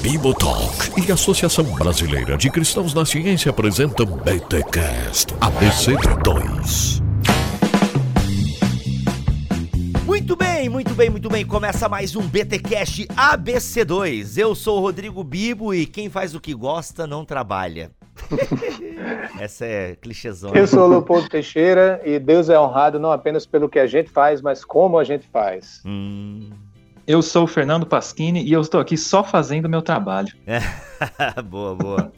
Bibotalk e Associação Brasileira de Cristãos na Ciência apresentam BTCast ABC2. Muito bem, muito bem, muito bem. Começa mais um BTcast ABC2. Eu sou o Rodrigo Bibo e quem faz o que gosta não trabalha. Essa é clichêzona. Eu sou o Leopoldo Teixeira e Deus é honrado não apenas pelo que a gente faz, mas como a gente faz. Hum. Eu sou o Fernando Pasquini e eu estou aqui só fazendo meu trabalho. boa, boa.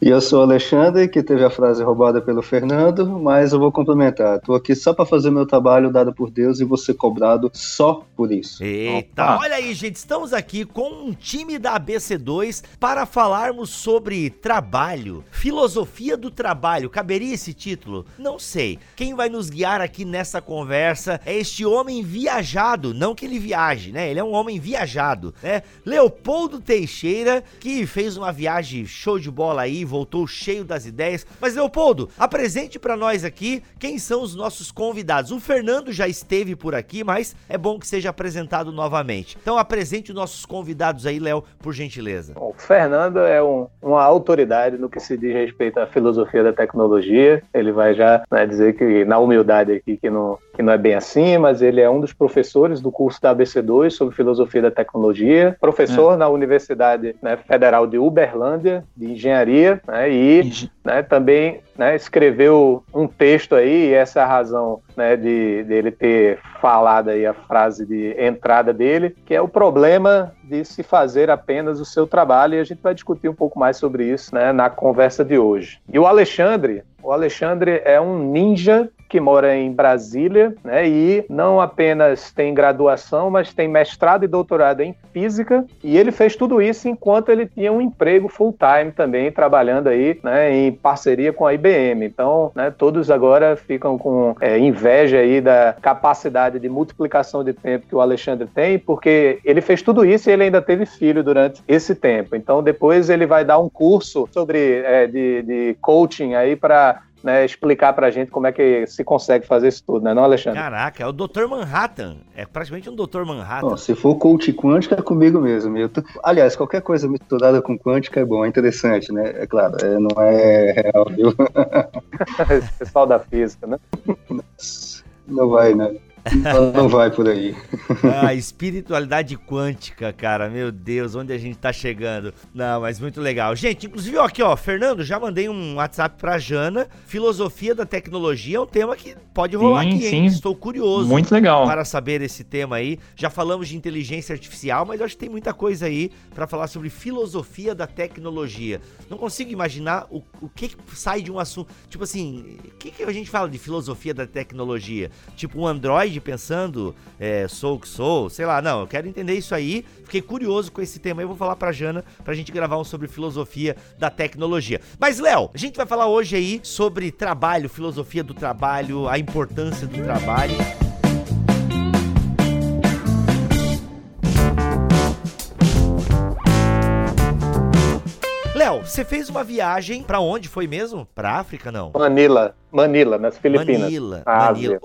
E eu sou o Alexandre, que teve a frase roubada pelo Fernando, mas eu vou complementar. Estou aqui só para fazer meu trabalho dado por Deus e vou ser cobrado só por isso. Eita, Opa. olha aí, gente, estamos aqui com um time da ABC2 para falarmos sobre trabalho, filosofia do trabalho. Caberia esse título? Não sei. Quem vai nos guiar aqui nessa conversa é este homem viajado, não que ele viaje, né? Ele é um homem viajado, né? Leopoldo Teixeira, que fez uma viagem show de bola aí aí, voltou cheio das ideias. Mas Leopoldo, apresente para nós aqui quem são os nossos convidados. O Fernando já esteve por aqui, mas é bom que seja apresentado novamente. Então apresente os nossos convidados aí, Léo, por gentileza. Bom, o Fernando é um, uma autoridade no que se diz respeito à filosofia da tecnologia. Ele vai já né, dizer que, na humildade aqui, que não, que não é bem assim, mas ele é um dos professores do curso da ABC2 sobre filosofia da tecnologia, professor é. na Universidade né, Federal de Uberlândia, de engenharia né, e né, também né, escreveu um texto aí, e essa é a razão né, de dele ter falado aí a frase de entrada dele, que é o problema de se fazer apenas o seu trabalho, e a gente vai discutir um pouco mais sobre isso né, na conversa de hoje. E o Alexandre, o Alexandre é um ninja que mora em Brasília, né, e não apenas tem graduação, mas tem mestrado e doutorado em física, e ele fez tudo isso enquanto ele tinha um emprego full-time também, trabalhando aí, né, em parceria com a IBM. Então, né, todos agora ficam com é, inveja aí da capacidade de multiplicação de tempo que o Alexandre tem, porque ele fez tudo isso e ele ainda teve filho durante esse tempo. Então, depois ele vai dar um curso sobre é, de, de coaching aí para né, explicar pra gente como é que se consegue fazer isso tudo, né, não, Alexandre? Caraca, é o Dr. Manhattan. É praticamente um Dr. Manhattan. Bom, se for coach quântica, é comigo mesmo. Tô... Aliás, qualquer coisa misturada com quântica é bom, é interessante, né? É claro, é, não é real, viu? Pessoal da física, né? Não vai, né? Não vai por aí. A espiritualidade quântica, cara. Meu Deus, onde a gente tá chegando. Não, mas muito legal. Gente, inclusive, ó, aqui, ó, Fernando, já mandei um WhatsApp pra Jana. Filosofia da tecnologia é um tema que pode rolar sim, aqui, sim. hein? Estou curioso. Muito legal. Para saber esse tema aí. Já falamos de inteligência artificial, mas eu acho que tem muita coisa aí para falar sobre filosofia da tecnologia. Não consigo imaginar o, o que, que sai de um assunto. Tipo assim, o que, que a gente fala de filosofia da tecnologia? Tipo, um Android pensando, é, sou o que sou, sei lá, não, eu quero entender isso aí. Fiquei curioso com esse tema aí, vou falar pra Jana pra gente gravar um sobre filosofia da tecnologia. Mas, Léo, a gente vai falar hoje aí sobre trabalho, filosofia do trabalho, a importância do trabalho. Léo, você fez uma viagem para onde foi mesmo? Para África, não? Manila, Manila, nas Filipinas. Manila, Manila.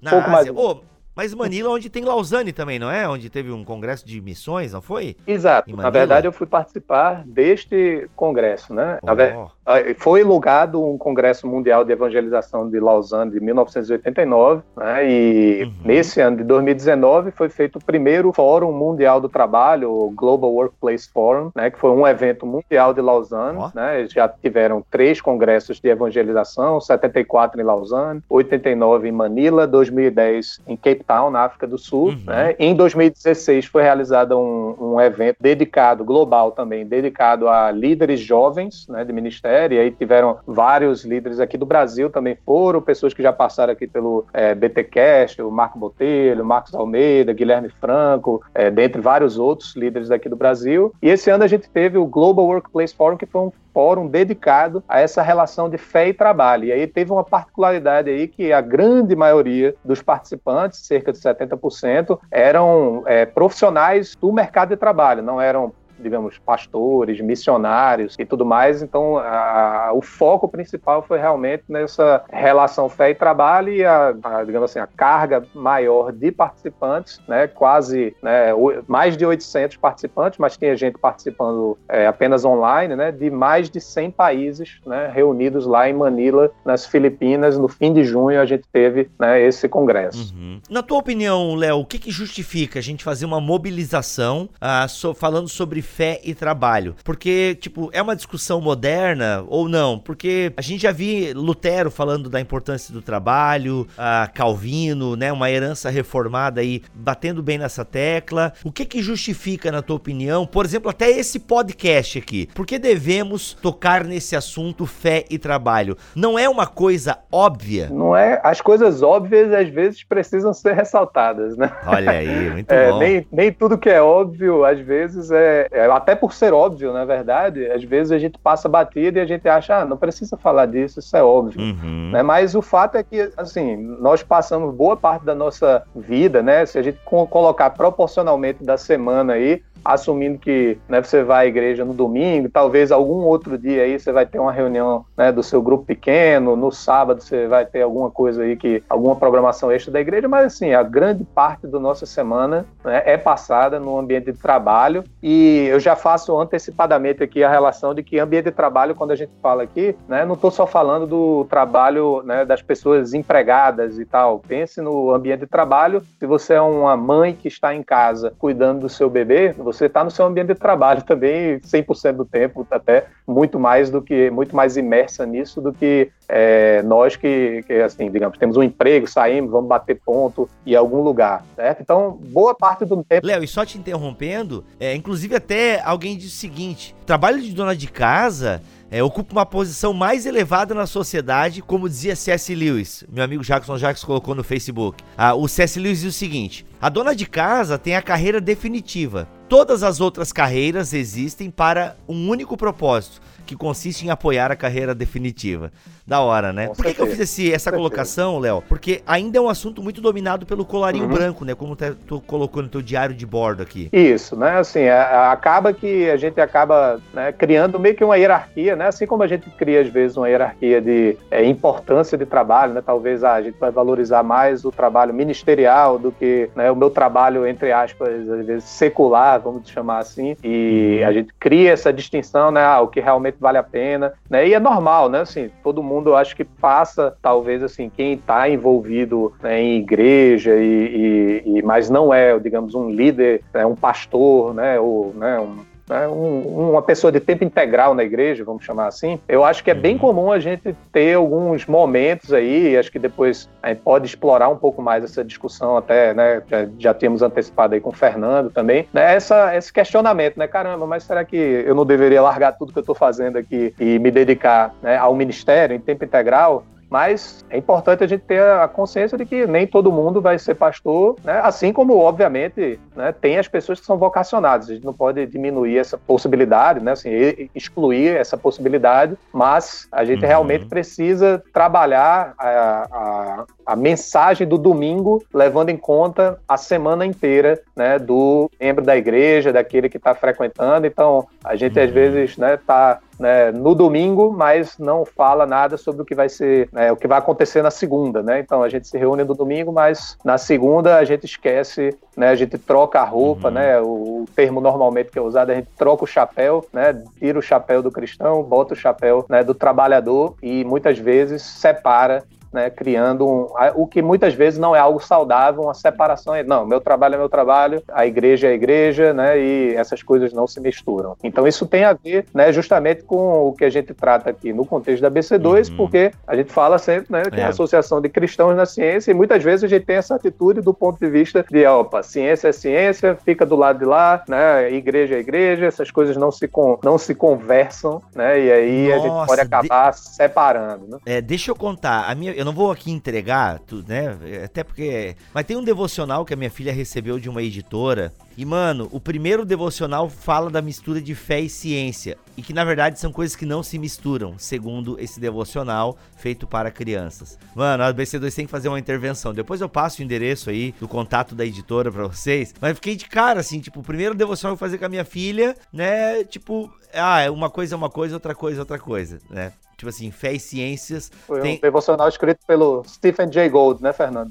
Na pouco Ásia. mais. Oh, mas Manila, onde tem Lausanne também, não é? Onde teve um congresso de missões, não foi? Exato. Na verdade, eu fui participar deste congresso, né? Oh. Foi lugado um congresso mundial de evangelização de Lausanne de 1989, né? E uhum. nesse ano de 2019 foi feito o primeiro Fórum Mundial do Trabalho, o Global Workplace Forum, né? Que foi um evento mundial de Lausanne, oh. né? Já tiveram três congressos de evangelização, 74 em Lausanne, 89 em Manila, 2010 em Cape Cape Town, na África do Sul. Uhum. Né? Em 2016 foi realizado um, um, evento dedicado, global também, dedicado a líderes jovens né, de ministério. E aí tiveram vários líderes aqui do Brasil também foram, pessoas que já passaram aqui pelo é, BTcast, o Marco Botelho, Marcos Almeida, Guilherme Franco, é, dentre vários outros líderes aqui do Brasil. E esse ano a gente teve o Global Workplace Forum, que foi um fórum dedicado a essa relação de fé e trabalho. E aí teve uma particularidade aí que a grande maioria dos participantes, cerca de 70%, eram é, profissionais do mercado de trabalho, não eram digamos, pastores, missionários e tudo mais. Então, a, o foco principal foi realmente nessa relação fé e trabalho e a, a digamos assim, a carga maior de participantes, né? Quase, né? Mais de 800 participantes, mas tinha gente participando é, apenas online, né? De mais de 100 países, né? Reunidos lá em Manila, nas Filipinas. No fim de junho a gente teve né, esse congresso. Uhum. Na tua opinião, Léo, o que, que justifica a gente fazer uma mobilização uh, so, falando sobre fé e trabalho? Porque, tipo, é uma discussão moderna ou não? Porque a gente já viu Lutero falando da importância do trabalho, uh, Calvino, né, uma herança reformada aí, batendo bem nessa tecla. O que que justifica, na tua opinião, por exemplo, até esse podcast aqui? Por que devemos tocar nesse assunto fé e trabalho? Não é uma coisa óbvia? Não é. As coisas óbvias às vezes precisam ser ressaltadas, né? Olha aí, muito é, bom. Nem, nem tudo que é óbvio, às vezes, é, Até por ser óbvio, na verdade, às vezes a gente passa batida e a gente acha, ah, não precisa falar disso, isso é óbvio. Uhum. Né? Mas o fato é que, assim, nós passamos boa parte da nossa vida, né? Se a gente colocar proporcionalmente da semana aí, assumindo que né, você vai à igreja no domingo, talvez algum outro dia aí você vai ter uma reunião né, do seu grupo pequeno, no sábado você vai ter alguma coisa aí que alguma programação extra da igreja, mas assim a grande parte da nossa semana né, é passada no ambiente de trabalho e eu já faço antecipadamente aqui a relação de que ambiente de trabalho quando a gente fala aqui, né, não estou só falando do trabalho né, das pessoas empregadas e tal. Pense no ambiente de trabalho. Se você é uma mãe que está em casa cuidando do seu bebê, você está no seu ambiente de trabalho também 100% do tempo, até muito mais do que muito mais imersa nisso do que é, nós que, que, assim, digamos, temos um emprego, saímos, vamos bater ponto em algum lugar, certo? Então, boa parte do tempo. Léo, e só te interrompendo, é, inclusive até alguém disse o seguinte: trabalho de dona de casa é, ocupa uma posição mais elevada na sociedade, como dizia C.S. Lewis. Meu amigo Jackson Jacques colocou no Facebook. Ah, o C.S. Lewis diz o seguinte: a dona de casa tem a carreira definitiva. Todas as outras carreiras existem para um único propósito que consiste em apoiar a carreira definitiva. Da hora, né? Com Por que, que eu fiz esse, essa colocação, Léo? Porque ainda é um assunto muito dominado pelo colarinho uhum. branco, né? Como tu colocou no teu diário de bordo aqui. Isso, né? Assim, acaba que a gente acaba né, criando meio que uma hierarquia, né? Assim como a gente cria, às vezes, uma hierarquia de é, importância de trabalho, né? Talvez ah, a gente vai valorizar mais o trabalho ministerial do que né, o meu trabalho, entre aspas, às vezes secular, vamos chamar assim. E uhum. a gente cria essa distinção, né? Ah, o que realmente vale a pena, né? E é normal, né? Assim, todo mundo, eu acho que passa, talvez, assim, quem está envolvido né, em igreja e, e, e, mas não é, digamos, um líder, é um pastor, né? Ou, né? Um, né, um, uma pessoa de tempo integral na igreja, vamos chamar assim, eu acho que é bem uhum. comum a gente ter alguns momentos aí, acho que depois a gente pode explorar um pouco mais essa discussão até, né, já, já temos antecipado aí com o Fernando também, né, essa, esse questionamento, né, caramba, mas será que eu não deveria largar tudo que eu estou fazendo aqui e me dedicar né, ao ministério em tempo integral? Mas é importante a gente ter a consciência de que nem todo mundo vai ser pastor, né? assim como, obviamente, né, tem as pessoas que são vocacionadas. A gente não pode diminuir essa possibilidade, né? assim, excluir essa possibilidade, mas a gente uhum. realmente precisa trabalhar a, a, a, mensagem do domingo levando em conta a semana inteira né, do membro da igreja, daquele que está frequentando. Então, a gente uhum. às vezes está né, tá né, no domingo, mas não fala nada sobre o que vai ser, né, o que vai acontecer na segunda, né? Então a gente se reúne no domingo, mas na segunda a gente esquece, né? A gente troca a roupa, uhum. né? O, o, termo normalmente que é usado, a gente troca o chapéu, né? Tira o chapéu do cristão, bota o chapéu né, do trabalhador e muitas vezes separa né, criando um, o que muitas vezes não é algo saudável, uma separação. Não, meu trabalho é meu trabalho, a igreja é a igreja, né, e essas coisas não se misturam. Então isso tem a ver, né, justamente com o que a gente trata aqui no contexto da BC2, uhum. porque a gente fala sempre, né, que é. a associação de cristãos na ciência e muitas vezes a gente tem essa atitude do ponto de vista de, opa, ciência é ciência, fica do lado de lá, né, igreja é igreja, essas coisas não se, com, não se conversam, né, e aí Nossa, a gente pode acabar de... separando, né? É, deixa eu contar, a minha eu não vou aqui entregar, tudo, né? Até porque. Mas tem um devocional que a minha filha recebeu de uma editora. E, mano, o primeiro devocional fala da mistura de fé e ciência. E que, na verdade, são coisas que não se misturam, segundo esse devocional feito para crianças. Mano, a BC2 tem que fazer uma intervenção. Depois eu passo o endereço aí do contato da editora pra vocês. Mas fiquei de cara, assim, tipo, o primeiro devocional que eu fazer com a minha filha, né? Tipo, ah, uma coisa é uma coisa, outra coisa é outra coisa, né? Tipo assim, fé e ciências. Foi tem... um devocional escrito pelo Stephen Jay Gould, né, Fernando?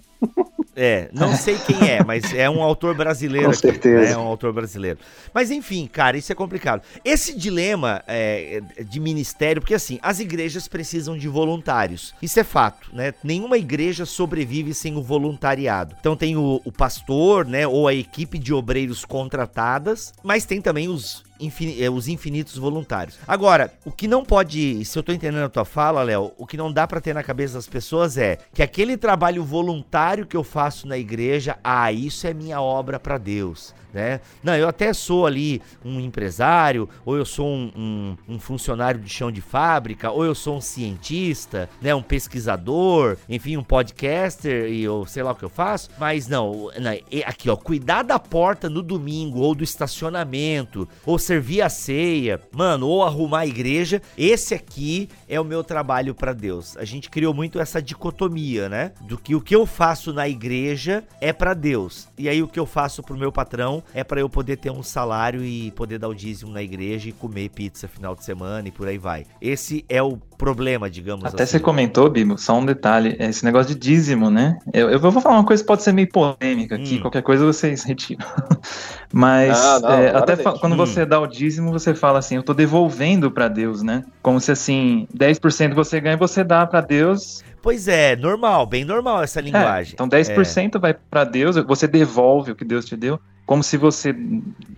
É, não sei quem é, mas é um autor brasileiro. Com aqui, certeza. né? É um autor brasileiro. Mas enfim, cara, isso é complicado. Esse dilema é, de ministério, porque assim, as igrejas precisam de voluntários. Isso é fato, né? Nenhuma igreja sobrevive sem o voluntariado. Então tem o, o pastor, né? Ou a equipe de obreiros contratadas, mas tem também os infini- eh, os infinitos voluntários. Agora, o que não pode, se eu tô entendendo a tua fala, Léo, o que não dá pra ter na cabeça das pessoas é que aquele trabalho voluntário que eu faço na igreja, ah, isso é minha obra pra Deus. Né? Não, eu até sou ali um empresário, ou eu sou um, um- um funcionário de chão de fábrica, ou eu sou um cientista, né? Um pesquisador, enfim, um podcaster, e eu sei lá o que eu faço. Mas não, não, e aqui ó, cuidar da porta no domingo, ou do estacionamento, ou servir a ceia, mano, ou arrumar a igreja, esse aqui é o meu trabalho pra Deus. A gente criou muito essa dicotomia, né? Do que o que eu faço na igreja é pra Deus. E aí o que eu faço pro meu patrão é pra eu poder ter um salário e poder dar o dízimo na igreja e comer pizza final de semana e por aí vai. Esse é o problema, digamos Até assim. você comentou, Bibo, só um detalhe, é esse negócio de dízimo, né? Eu, eu vou falar uma coisa que pode ser meio polêmica aqui, Hum. qualquer coisa vocês retiram. Mas Não, não, é, até quando Hum. você dá o dízimo, você fala assim, eu tô devolvendo pra Deus, né? Como se assim, 10% você ganha e você dá pra Deus. Pois é, normal, bem normal essa É, linguagem. então 10% vai pra Deus, você devolve o que Deus te deu. Como se você,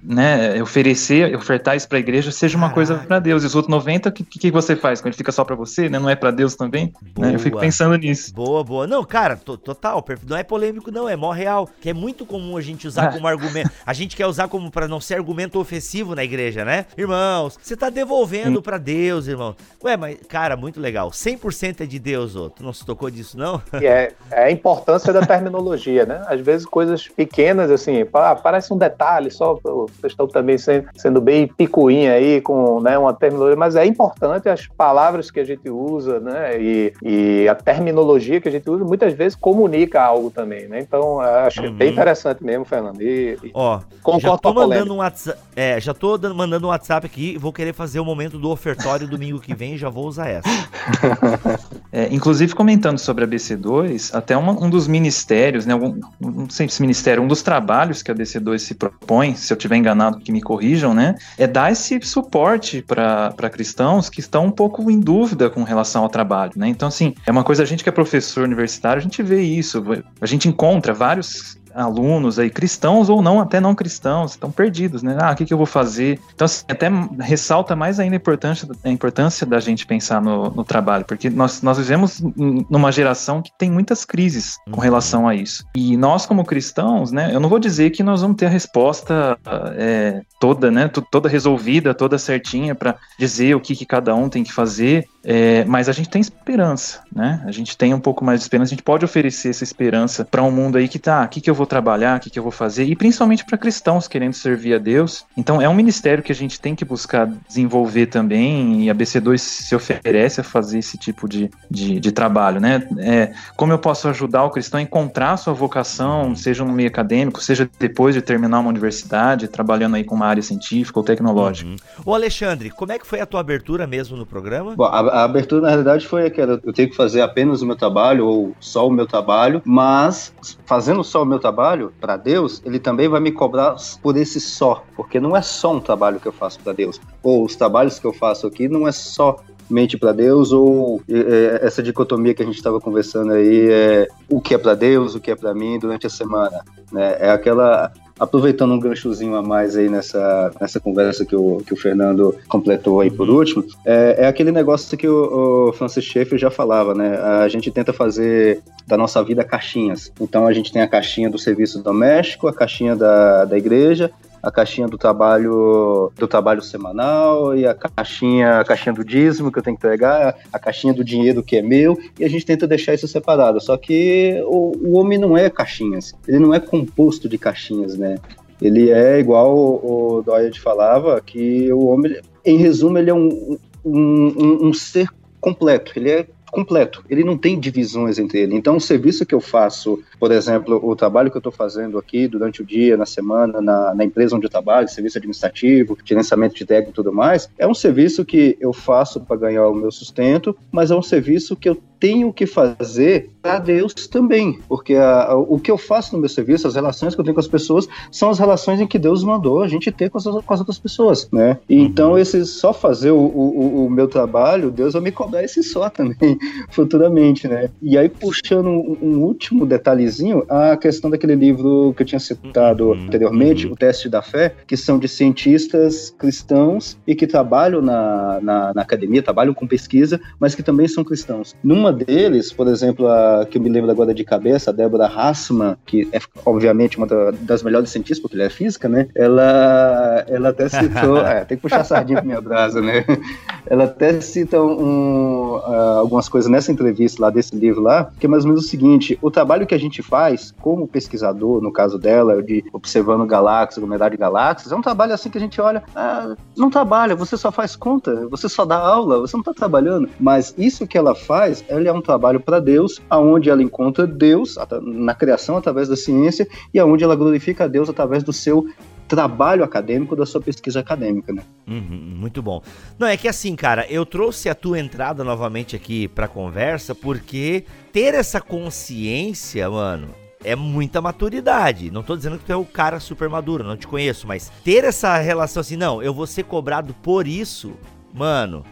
né, oferecer, ofertar isso pra igreja seja uma coisa Caralho. pra Deus. E os outros 90, o que, que você faz? Quando ele fica só pra você, né? Não é pra Deus também? né? Eu fico pensando nisso. Boa, boa. Não, cara, to- total, não é polêmico não, é mó real, que é muito comum a gente usar Ah. como argumento. A gente quer usar como pra não ser argumento ofensivo na igreja, né? Irmãos, você tá devolvendo pra Deus, irmão. Ué, mas cara, muito legal. 100% é de Deus, ô. Tu não se tocou disso não? E é, é a importância da terminologia, né? Às vezes coisas pequenas, assim, pá, parece um detalhe, só vocês estão também sendo, sendo bem picuinha aí com né, uma terminologia, mas é importante as palavras que a gente usa, né? E, e a terminologia que a gente usa muitas vezes comunica algo também, né? Então, acho Uhum. bem interessante mesmo, Fernando. E, e Ó, já tô mandando um WhatsApp, é, já tô dando- mandando um WhatsApp aqui, vou querer fazer o momento do ofertório domingo que vem, já vou usar essa. É, inclusive, comentando sobre a BC2, até uma- um dos ministérios, né, algum- não sei se ministério, um dos trabalhos que a BC2 se propõe, se eu tiver enganado, que me corrijam, né, é dar esse suporte para cristãos que estão um pouco em dúvida com relação ao trabalho, né. Então, assim, é uma coisa, a gente que é professor universitário, a gente vê isso, a gente encontra vários alunos aí, cristãos ou não, até não cristãos, estão perdidos, né? Ah, o que, que eu vou fazer? Então, assim, até ressalta mais ainda a importância, a importância da gente pensar no, no trabalho, porque nós, nós vivemos numa geração que tem muitas crises com Uhum. relação a isso. E nós, como cristãos, né, eu não vou dizer que nós vamos ter a resposta é, toda, né, to- toda resolvida, toda certinha para dizer o que, que cada um tem que fazer, é, mas a gente tem esperança, né? A gente tem um pouco mais de esperança, a gente pode oferecer essa esperança para um mundo aí que tá, o que, que eu vou trabalhar, o que, que eu vou fazer, e principalmente para cristãos querendo servir a Deus. Então é um ministério que a gente tem que buscar desenvolver também, e a BC2 se oferece a fazer esse tipo de, de, de trabalho, né? É, como eu posso ajudar o cristão a encontrar a sua vocação, seja no meio acadêmico, seja depois de terminar uma universidade, trabalhando aí com uma área científica ou tecnológica. Uhum. Ô Alexandre, como é que foi a tua abertura mesmo no programa? Bom, a, a abertura, na realidade, foi aquela: eu tenho que fazer apenas o meu trabalho, ou só o meu trabalho, mas fazendo só o meu trabalho para Deus, ele também vai me cobrar por esse só, porque não é só um trabalho que eu faço para Deus, ou os trabalhos que eu faço aqui não é só mente para Deus ou é, essa dicotomia que a gente estava conversando aí é o que é para Deus, o que é para mim durante a semana, né? É aquela aproveitando um ganchozinho a mais aí nessa, nessa conversa que o, que o Fernando completou aí por último, é, é aquele negócio que o, o Francis Schaeffer já falava, né? A gente tenta fazer da nossa vida caixinhas. Então a gente tem a caixinha do serviço doméstico, a caixinha da, da igreja a caixinha do trabalho do trabalho semanal e a caixinha, a caixinha do dízimo que eu tenho que pegar, a caixinha do dinheiro que é meu, e a gente tenta deixar isso separado. Só que o, o homem não é caixinhas, ele não é composto de caixinhas, né? Ele é igual o, o Doyle falava, que o homem, em resumo, ele é um, um, um, um ser completo, ele é completo, ele não tem divisões entre ele. Então, o serviço que eu faço, por exemplo, o trabalho que eu estou fazendo aqui durante o dia, na semana, na, na, empresa onde eu trabalho, serviço administrativo, gerenciamento de técnico e tudo mais, é um serviço que eu faço para ganhar o meu sustento, mas é um serviço que eu tenho que fazer para Deus também, porque a, a, o que eu faço no meu serviço, as relações que eu tenho com as pessoas, são as relações em que Deus mandou a gente ter com as, com as outras pessoas, né? E uhum. então, esse só fazer o, o, o, meu trabalho, Deus vai me cobrar esse só também, futuramente, né? E aí, puxando um, um, último detalhezinho, a questão daquele livro que eu tinha citado uhum. anteriormente, uhum. O Teste da Fé, que são de cientistas cristãos e que trabalham na, na, na academia, trabalham com pesquisa, mas que também são cristãos. Numa deles, por exemplo, a que eu me lembro agora de cabeça, a Débora Hassman, que é obviamente uma das melhores cientistas, porque ela é física, né? Ela, ela até citou. é, tem que puxar a sardinha pra minha brasa, né? Ela até cita um, uh, algumas coisas nessa entrevista lá desse livro lá, que é mais ou menos o seguinte: o trabalho que a gente faz como pesquisador, no caso dela, de observando galáxias, aglomerado de galáxias, é um trabalho assim que a gente olha, ah, não trabalha, você só faz conta, você só dá aula, você não está trabalhando. Mas isso que ela faz, ela é um trabalho para Deus, aonde ela encontra Deus na criação através da ciência e aonde ela glorifica a Deus através do seu trabalho acadêmico da sua pesquisa acadêmica, né? Uhum, muito bom. Não, é que assim, cara, eu trouxe a tua entrada novamente aqui pra conversa porque ter essa consciência, mano, é muita maturidade. Não tô dizendo que tu é o cara super maduro, não te conheço, mas ter essa relação assim, não, eu vou ser cobrado por isso, mano,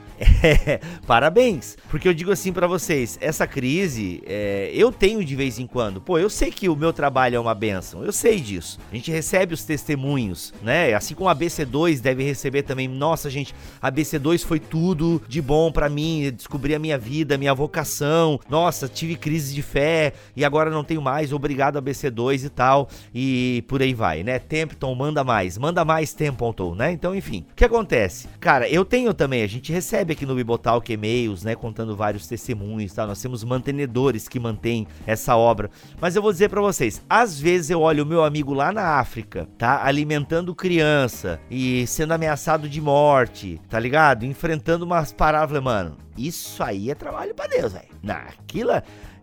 é, parabéns. Porque eu digo assim para vocês, essa crise é, eu tenho de vez em quando. Pô, eu sei que o meu trabalho é uma benção, eu sei disso. A gente recebe os testemunhos, né? Assim como a BC2 deve receber também. Nossa, gente, a BC2 foi tudo de bom para mim. Descobri a minha vida, a minha vocação. Nossa, tive crise de fé e agora não tenho mais. Obrigado a BC2 e tal. E por aí vai, né? Templeton manda mais, manda mais Templeton, né? Então, enfim, o que acontece? Cara, eu tenho também, a gente recebe recebe aqui no Bibotalk e-mails, né, contando vários testemunhos, tá? Nós temos mantenedores que mantêm essa obra. Mas eu vou dizer para vocês, às vezes eu olho o meu amigo lá na África, tá? Alimentando criança e sendo ameaçado de morte, tá ligado? Enfrentando umas palavras, mano. Isso aí é trabalho para Deus, velho. Naquilo,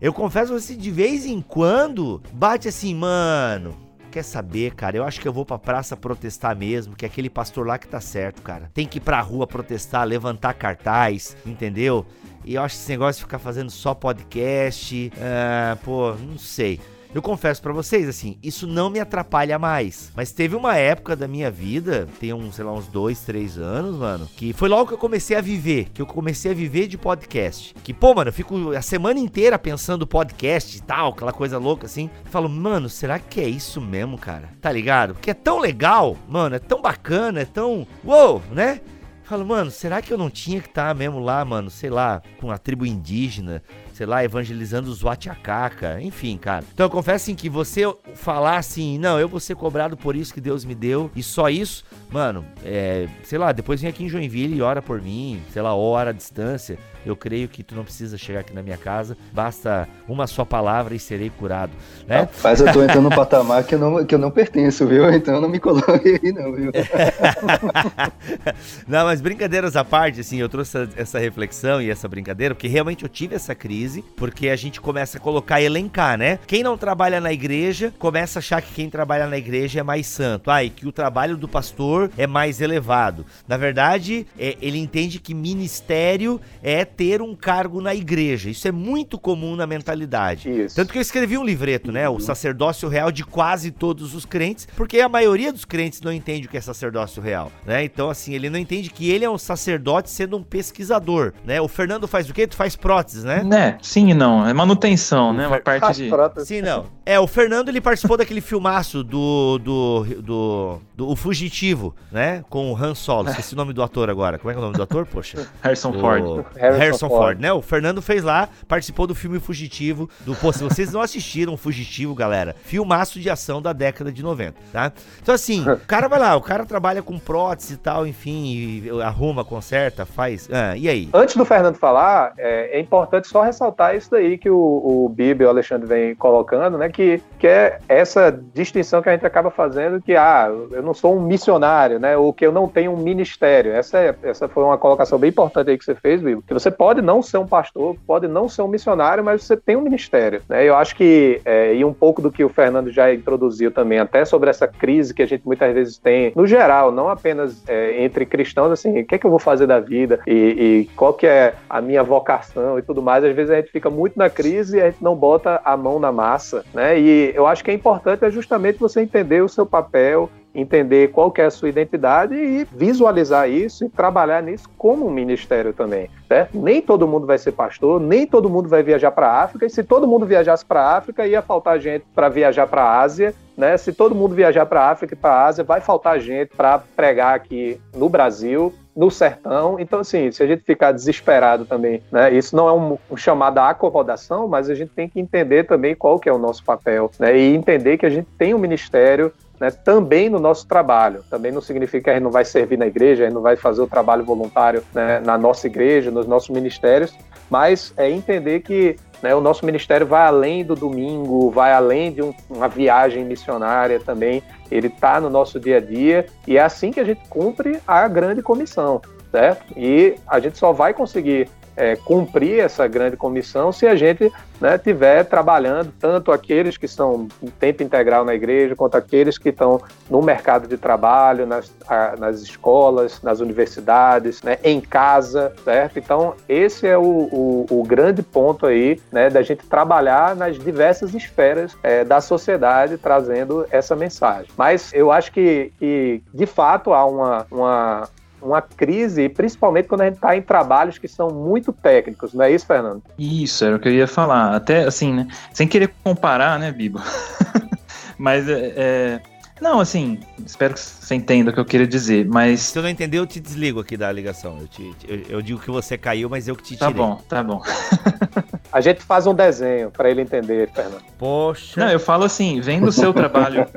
eu confesso você de vez em quando bate assim, mano Quer saber, cara? Eu acho que eu vou pra praça protestar mesmo, que é aquele pastor lá que tá certo, cara. Tem que ir pra rua protestar, levantar cartaz, entendeu? E eu acho que esse negócio de ficar fazendo só podcast, uh, pô, não sei. Eu confesso para vocês, assim, isso não me atrapalha mais. Mas teve uma época da minha vida, tem uns, sei lá, uns dois, três anos, mano, que foi logo que eu comecei a viver, que eu comecei a viver de podcast. Que, pô, mano, eu fico a semana inteira pensando podcast e tal, aquela coisa louca assim. Eu falo, mano, será que é isso mesmo, cara? Tá ligado? Porque é tão legal, mano, é tão bacana, é tão. Uou, né? Falo, mano, será que eu não tinha que estar tá mesmo lá, mano, sei lá, com a tribo indígena, sei lá, evangelizando os Watiacaca, enfim, cara. Então eu confesso assim, que você falar assim, não, eu vou ser cobrado por isso que Deus me deu e só isso, mano, é, sei lá, depois vem aqui em Joinville e ora por mim, sei lá, ora a distância. Eu creio que tu não precisa chegar aqui na minha casa, basta uma só palavra e serei curado, né? Mas eu tô entrando num patamar que eu não, que eu não pertenço, viu? Então não me coloque aí não, viu? não, mas brincadeiras à parte, assim, eu trouxe essa, essa reflexão e essa brincadeira, porque realmente eu tive essa crise, porque a gente começa a colocar, elencar, né? Quem não trabalha na igreja, começa a achar que quem trabalha na igreja é mais santo. Ah, e que o trabalho do pastor é mais elevado. Na verdade, é, ele entende que ministério é ter um cargo na igreja. Isso é muito comum na mentalidade. Isso. Tanto que eu escrevi um livreto, né? O uhum. sacerdócio real de quase todos os crentes, porque a maioria dos crentes não entende o que é sacerdócio real, né? Então, assim, ele não entende que ele é um sacerdote sendo um pesquisador, né? O Fernando faz o quê? Tu faz próteses, né? Né, sim e não. É manutenção, né? Uma parte de. próteses. Sim, não. É, o Fernando ele participou daquele filmaço do, do, do, do O Fugitivo, né? Com o Han Solo. Esqueci o nome do ator agora. Como é que é o nome do ator, poxa? Harrison O Ford. Harrison, Harrison Ford. Ford. né? O Fernando fez lá, participou do filme Fugitivo. Do, pô, se vocês não assistiram Fugitivo, galera, filmaço de ação da década de 90, tá? Então, assim, o cara vai lá, o cara trabalha com prótese e tal, enfim, e arruma, conserta, faz. Ah, e aí? Antes do Fernando falar, é, é importante só ressaltar isso daí que o, o Bibi e o Alexandre vem colocando, né? Que, que é essa distinção que a gente acaba fazendo que, ah, eu não sou um missionário, né? Ou que eu não tenho um ministério. Essa, é, essa foi uma colocação bem importante aí que você fez, Bibi. Que você pode não ser um pastor, pode não ser um missionário, mas você tem um ministério, né? Eu acho que, é, e um pouco do que o Fernando já introduziu também, até sobre essa crise que a gente muitas vezes tem, no geral, não apenas é, entre cristãos, assim, o que é que eu vou fazer da vida e, e qual que é a minha vocação e tudo mais. Às vezes a gente fica muito na crise e a gente não bota a mão na massa, né? E eu acho que é importante é justamente você entender o seu papel, entender qual que é a sua identidade e visualizar isso e trabalhar nisso como um ministério também, certo? Nem todo mundo vai ser pastor, nem todo mundo vai viajar para a África, e se todo mundo viajasse para a África, ia faltar gente para viajar para a Ásia, né? Se todo mundo viajar para a África e para a Ásia, vai faltar gente para pregar aqui no Brasil, no sertão. Então, assim, se a gente ficar desesperado também, né? Isso não é um, um chamado à acomodação, mas a gente tem que entender também qual que é o nosso papel, né? E entender que a gente tem um ministério né, também no nosso trabalho. Também não significa que a gente não vai servir na igreja, a gente não vai fazer o trabalho voluntário né, na nossa igreja, nos nossos ministérios, mas é entender que né, o nosso ministério vai além do domingo, vai além de um- uma viagem missionária também. Ele está no nosso dia a dia e é assim que a gente cumpre a grande comissão, certo? E a gente só vai conseguir é, cumprir essa grande comissão se a gente né, tiver trabalhando tanto aqueles que estão em tempo integral na igreja quanto aqueles que estão no mercado de trabalho, nas, a- nas escolas, nas universidades, né, em casa, certo? Então esse é o, o- o grande ponto aí, né, da gente trabalhar nas diversas esferas é, da sociedade trazendo essa mensagem. Mas eu acho que, que de fato há uma, uma uma crise, principalmente quando a gente está em trabalhos que são muito técnicos, não é isso, Fernando? Isso, era o que eu ia falar. Até assim, né? Sem querer comparar, né, Bibo? Mas é, é, Não, assim, espero que você entenda o que eu queria dizer, mas. Se eu não entender, eu te desligo aqui da ligação. Eu, te- eu- eu digo que você caiu, mas eu que te tirei. Tá bom, tá bom. A gente faz um desenho para ele entender, Fernando. Poxa. Não, eu falo assim, vendo o seu trabalho.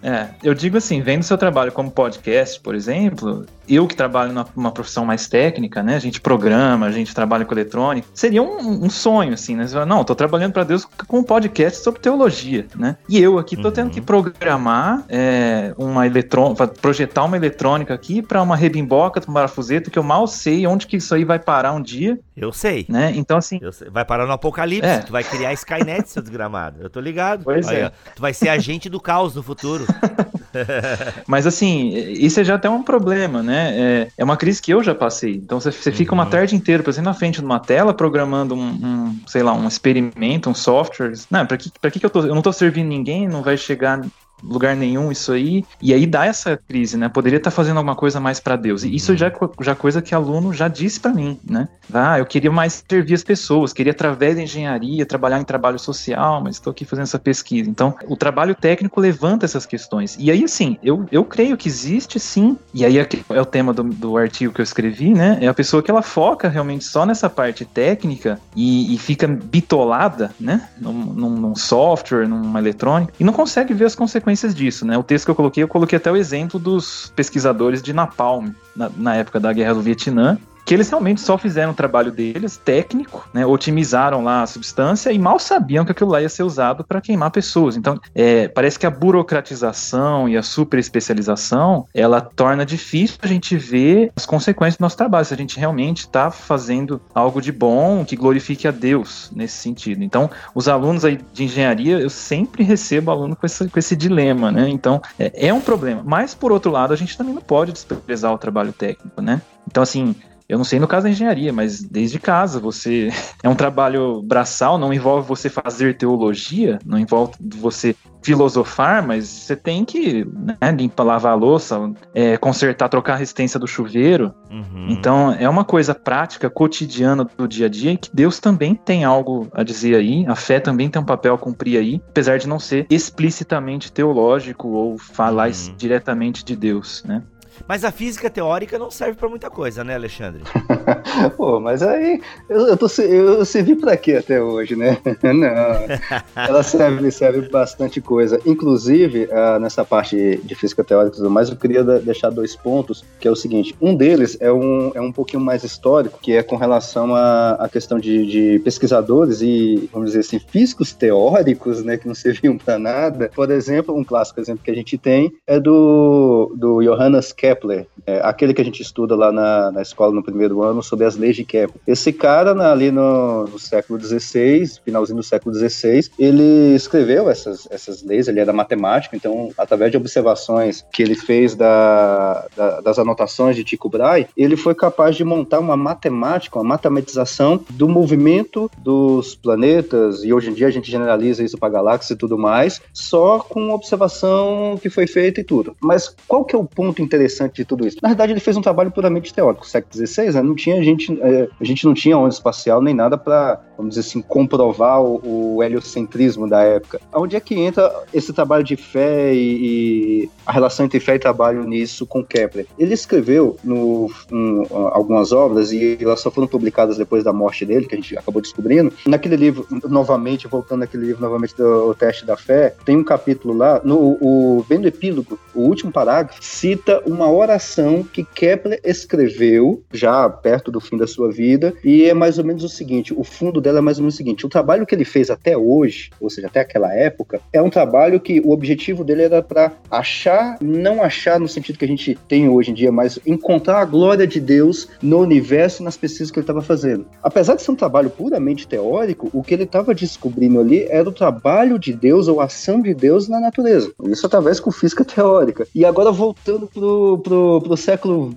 É, eu digo assim, vendo o seu trabalho como podcast, por exemplo, eu que trabalho numa profissão mais técnica, né? A gente programa, a gente trabalha com eletrônica. Seria um, um sonho, assim, né? Você fala, não, tô trabalhando para Deus com um podcast sobre teologia, né? E eu aqui tô Uhum. tendo que programar é, uma eletrônica, projetar uma eletrônica aqui para uma rebimboca, um parafuseta, que eu mal sei onde que isso aí vai parar um dia, Eu sei. né? Então, assim, sei. Vai parar no apocalipse. É. Tu vai criar Skynet, seu desgramado. Eu tô ligado. Pois Aí, é. Tu vai ser agente do caos no futuro. Mas assim, isso é já até um problema, né? É, é uma crise que eu já passei. Então você, você fica uma Uhum. tarde inteira, por exemplo, na frente de uma tela, programando um, um, sei lá, um experimento, um software. Não, pra que, pra que, que eu tô. Eu não tô servindo ninguém, não vai chegar lugar nenhum isso aí. E aí dá essa crise, né? Poderia estar fazendo alguma coisa mais pra Deus. E isso já é co- já coisa que aluno já disse pra mim, né? Ah, eu queria mais servir as pessoas, queria através da engenharia trabalhar em trabalho social, mas estou aqui fazendo essa pesquisa. Então, o trabalho técnico levanta essas questões. E aí, assim, eu, eu creio que existe sim, e aí aqui é o tema do, do artigo que eu escrevi, né? É a pessoa que ela foca realmente só nessa parte técnica e, e fica bitolada, né? Num, num- num software, numa eletrônica, e não consegue ver as consequências disso, né? O texto que eu coloquei, eu coloquei até o exemplo dos pesquisadores de Napalm, na, na época da Guerra do Vietnã, que eles realmente só fizeram o trabalho deles, técnico, né, otimizaram lá a substância e mal sabiam que aquilo lá ia ser usado para queimar pessoas. Então, é, parece que a burocratização e a superespecialização, ela torna difícil a gente ver as consequências do nosso trabalho, se a gente realmente está fazendo algo de bom, que glorifique a Deus nesse sentido. Então, os alunos aí de engenharia, eu sempre recebo aluno com esse, com esse dilema, né? Então, é, é um problema. Mas, por outro lado, a gente também não pode desprezar o trabalho técnico, né? Então, assim, eu não sei no caso da engenharia, mas desde casa você é um trabalho braçal, não envolve você fazer teologia, não envolve você filosofar, mas você tem que né, limpar, lavar a louça, é, consertar, trocar a resistência do chuveiro. Uhum. Então é uma coisa prática, cotidiana do dia a dia, e que Deus também tem algo a dizer aí, a fé também tem um papel a cumprir aí, apesar de não ser explicitamente teológico ou falar uhum. diretamente de Deus, né? Mas a física teórica não serve para muita coisa, né, Alexandre? Pô, mas aí eu, eu, tô, eu servi para quê até hoje, né? não. Ela serve, serve bastante coisa. Inclusive, uh, nessa parte de física teórica e tudo mais, eu queria deixar dois pontos, que é o seguinte: um deles é um, é um pouquinho mais histórico, que é com relação à, à questão de, de pesquisadores e, vamos dizer assim, físicos teóricos, né, que não serviam para nada. Por exemplo, um clássico exemplo que a gente tem é do, do Johannes Kepler Kepler, é, aquele que a gente estuda lá na, na escola no primeiro ano sobre as leis de Kepler. Esse cara, na, ali no, no, século XVI, finalzinho do século XVI, ele escreveu essas, essas leis, ele era matemático, então, através de observações que ele fez da, da, das anotações de Tycho Brahe, ele foi capaz de montar uma matemática, uma matematização do movimento dos planetas, e hoje em dia a gente generaliza isso para galáxias e tudo mais, só com observação que foi feita e tudo. Mas qual que é o ponto interessante interessante de tudo isso. Na verdade, ele fez um trabalho puramente teórico. No século XVI, né, não tinha gente, é, a gente não tinha onda espacial nem nada para, vamos dizer assim, comprovar o, o, heliocentrismo da época. Onde é que entra esse trabalho de fé e, e a relação entre fé e trabalho nisso com Kepler? Ele escreveu no, um, algumas obras e elas só foram publicadas depois da morte dele, que a gente acabou descobrindo. Naquele livro, novamente, voltando naquele livro, novamente, do Teste da Fé, tem um capítulo lá, no, o, bem no epílogo, o último parágrafo, cita uma oração que Kepler escreveu já perto do fim da sua vida, e é mais ou menos o seguinte: o fundo dela é mais ou menos o seguinte: o trabalho que ele fez até hoje, ou seja, até aquela época, é um trabalho que o objetivo dele era para achar, não achar no sentido que a gente tem hoje em dia, mas encontrar a glória de Deus no universo e nas pesquisas que ele estava fazendo. Apesar de ser um trabalho puramente teórico, o que ele estava descobrindo ali era o trabalho de Deus ou a ação de Deus na natureza. Isso através com física teórica. E agora voltando pro pro, pro século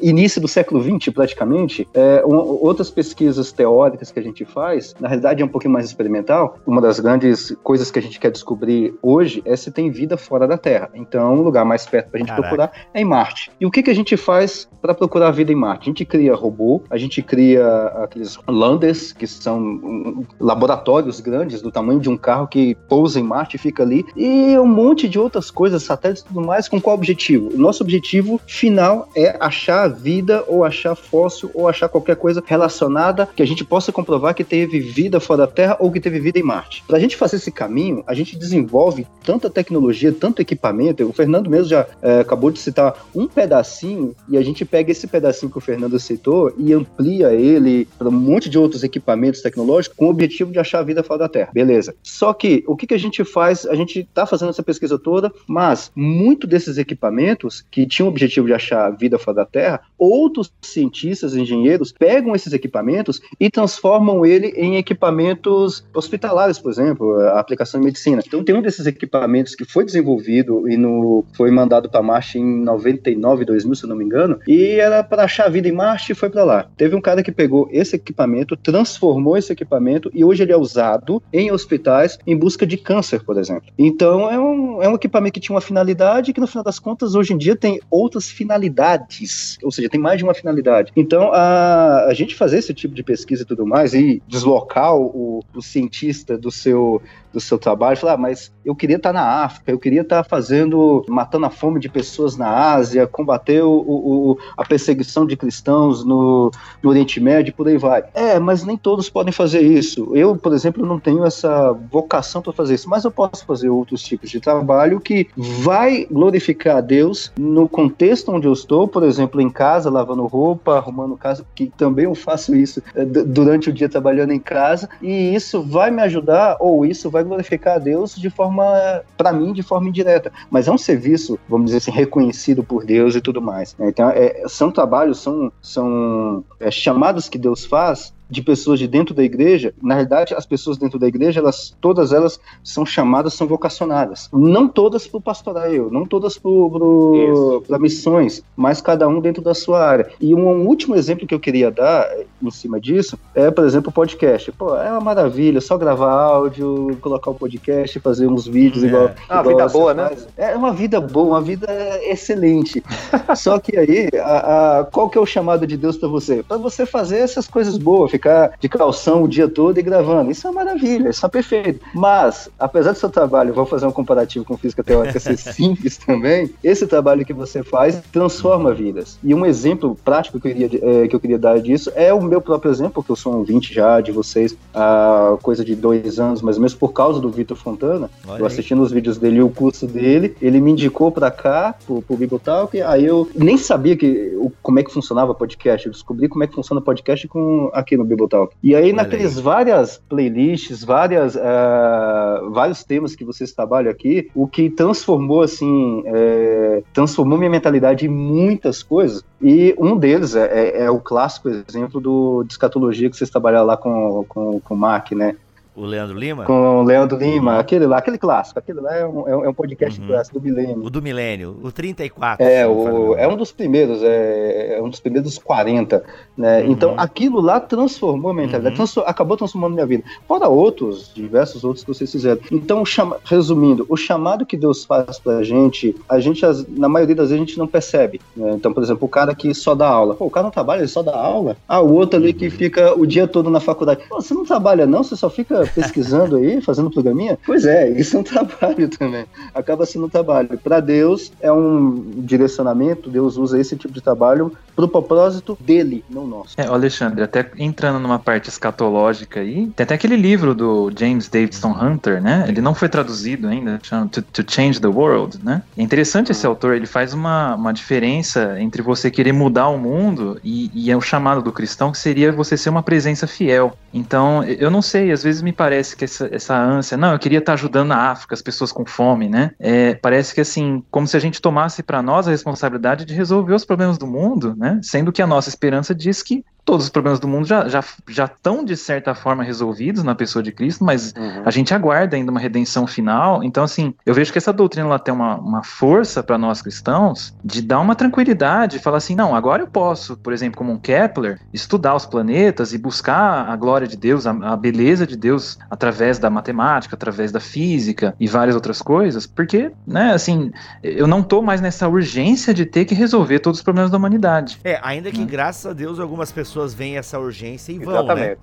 início do século XX praticamente, é, um, outras pesquisas teóricas que a gente faz, na realidade é um pouquinho mais experimental. Uma das grandes coisas que a gente quer descobrir hoje é se tem vida fora da Terra. Então, o lugar mais perto para a gente Caraca. procurar é em Marte. E o que, que a gente faz para procurar vida em Marte? A gente cria robô, a gente cria aqueles landers, que são laboratórios grandes do tamanho de um carro que pousa em Marte e fica ali, e um monte de outras coisas, satélites e tudo mais, com qual objetivo? O nosso objetivo final é achar vida ou achar fóssil ou achar qualquer coisa relacionada que a gente possa comprovar que teve vida fora da Terra ou que teve vida em Marte. Para a gente fazer esse caminho, a gente desenvolve tanta tecnologia, tanto equipamento. O Fernando mesmo já é, acabou de citar um pedacinho e a gente pega esse pedacinho que o Fernando citou e amplia ele para um monte de outros equipamentos tecnológicos com o objetivo de achar vida fora da Terra. Beleza. Só que o que, que a gente faz? A gente está fazendo essa pesquisa toda, mas muito desses equipamentos que tinham objetivo de achar vida fora da Terra, outros cientistas, engenheiros, pegam esses equipamentos e transformam ele em equipamentos hospitalares, por exemplo, a aplicação em medicina. Então tem um desses equipamentos que foi desenvolvido e no, foi mandado para Marte em 99, 2000, se eu não me engano, e era para achar vida em Marte e foi para lá. Teve um cara que pegou esse equipamento, transformou esse equipamento e hoje ele é usado em hospitais em busca de câncer, por exemplo. Então é um, é um equipamento que tinha uma finalidade que no final das contas hoje em dia tem outras finalidades, ou seja, tem mais de uma finalidade. Então, a, a gente fazer esse tipo de pesquisa e tudo mais, e deslocar o, o cientista do seu, do seu trabalho, falar, ah, mas eu queria estar na África, eu queria estar fazendo, matando a fome de pessoas na Ásia, combater o, o, a perseguição de cristãos no, no Oriente Médio, por aí vai. É, mas nem todos podem fazer isso. Eu, por exemplo, não tenho essa vocação para fazer isso, mas eu posso fazer outros tipos de trabalho que vai glorificar a Deus no contexto onde eu estou, por exemplo, em casa, lavando roupa, arrumando casa, que também eu faço isso eh, durante o dia trabalhando em casa, e isso vai me ajudar, ou isso vai glorificar a Deus de forma, para mim, de forma indireta. Mas é um serviço, vamos dizer assim, reconhecido por Deus e tudo mais. Então, é, são trabalhos, são, são é, chamados que Deus faz de pessoas de dentro da igreja, na verdade, as pessoas dentro da igreja, elas, todas elas são chamadas, são vocacionadas. Não todas para o pastoreio, não todas para missões, mas cada um dentro da sua área. E um último exemplo que eu queria dar em cima disso é, por exemplo, o podcast. Pô, é uma maravilha, só gravar áudio, colocar o um podcast, fazer uns vídeos é. igual. É uma vida boa, né? faz. né? É uma vida boa, uma vida excelente. só que aí, a, a, qual que é o chamado de Deus para você? Para você fazer essas coisas boas, ficar de calção o dia todo e gravando. Isso é uma maravilha, isso é perfeito. Mas, apesar do seu trabalho, vou fazer um comparativo com física teórica ser simples também, esse trabalho que você faz transforma vidas. E um exemplo prático que eu queria, é, que eu queria dar disso é o meu próprio exemplo, porque eu sou um ouvinte já de vocês há coisa de dois anos, ou menos, por causa do Vitor Fontana. Olha eu assistindo os vídeos dele e o curso dele, ele me indicou para cá, pro, pro Bibotalk, aí eu nem sabia que, como é que funcionava podcast, eu descobri como é que funciona podcast com, aqui no Bibotalk. E aí, Olha naqueles aí. várias playlists, várias, uh, vários temas que vocês trabalham aqui, o que transformou, assim, é, transformou minha mentalidade em muitas coisas, e um deles é, é, é o clássico exemplo do, de escatologia que vocês trabalharam lá com, com, com o Mac, né? O Leandro Lima? Com o Leandro Lima, aquele lá, aquele clássico. Aquele lá é um, é um podcast uhum. clássico do milênio. O do milênio, o 34. É, o, é um dos primeiros, é, é um dos primeiros 40. Né? Uhum. Então aquilo lá transformou a mentalidade, uhum. transform, acabou transformando minha vida. Fora outros, diversos outros que vocês fizeram. Então, chama, resumindo, o chamado que Deus faz pra gente, a gente, na maioria das vezes, a gente não percebe. Né? Então, por exemplo, o cara que só dá aula. Pô, o cara não trabalha, ele só dá aula. Ah, o outro ali que uhum. fica o dia todo na faculdade. Pô, você não trabalha, não? Você só fica pesquisando aí, fazendo programinha? Pois é, isso é um trabalho também. Acaba sendo um trabalho. Para Deus é um direcionamento, Deus usa esse tipo de trabalho pro propósito dele, não nosso. É, Alexandre, até entrando numa parte escatológica aí, tem até aquele livro do James Davidson Hunter, né? Ele não foi traduzido ainda, chama To, to Change the World, né? É interessante esse autor, ele faz uma, uma diferença entre você querer mudar o mundo e, e é o chamado do cristão, que seria você ser uma presença fiel. Então, eu não sei, às vezes me parece que essa, essa ânsia, não, eu queria estar ajudando na África, as pessoas com fome, né? É, parece que assim, como se a gente tomasse para nós a responsabilidade de resolver os problemas do mundo, né? Sendo que a nossa esperança diz que todos os problemas do mundo já, já, já estão, de certa forma, resolvidos na pessoa de Cristo, mas uhum. a gente aguarda ainda uma redenção final. Então, assim, eu vejo que essa doutrina ela tem uma, uma força para nós cristãos de dar uma tranquilidade, falar assim: não, agora eu posso, por exemplo, como um Kepler, estudar os planetas e buscar a glória de Deus, a, a beleza de Deus através da matemática, através da física e várias outras coisas, porque, né, assim, eu não tô mais nessa urgência de ter que resolver todos os problemas da humanidade. É, ainda que, né? graças a Deus, algumas pessoas pessoas veem essa urgência e vão, né? Exatamente. né?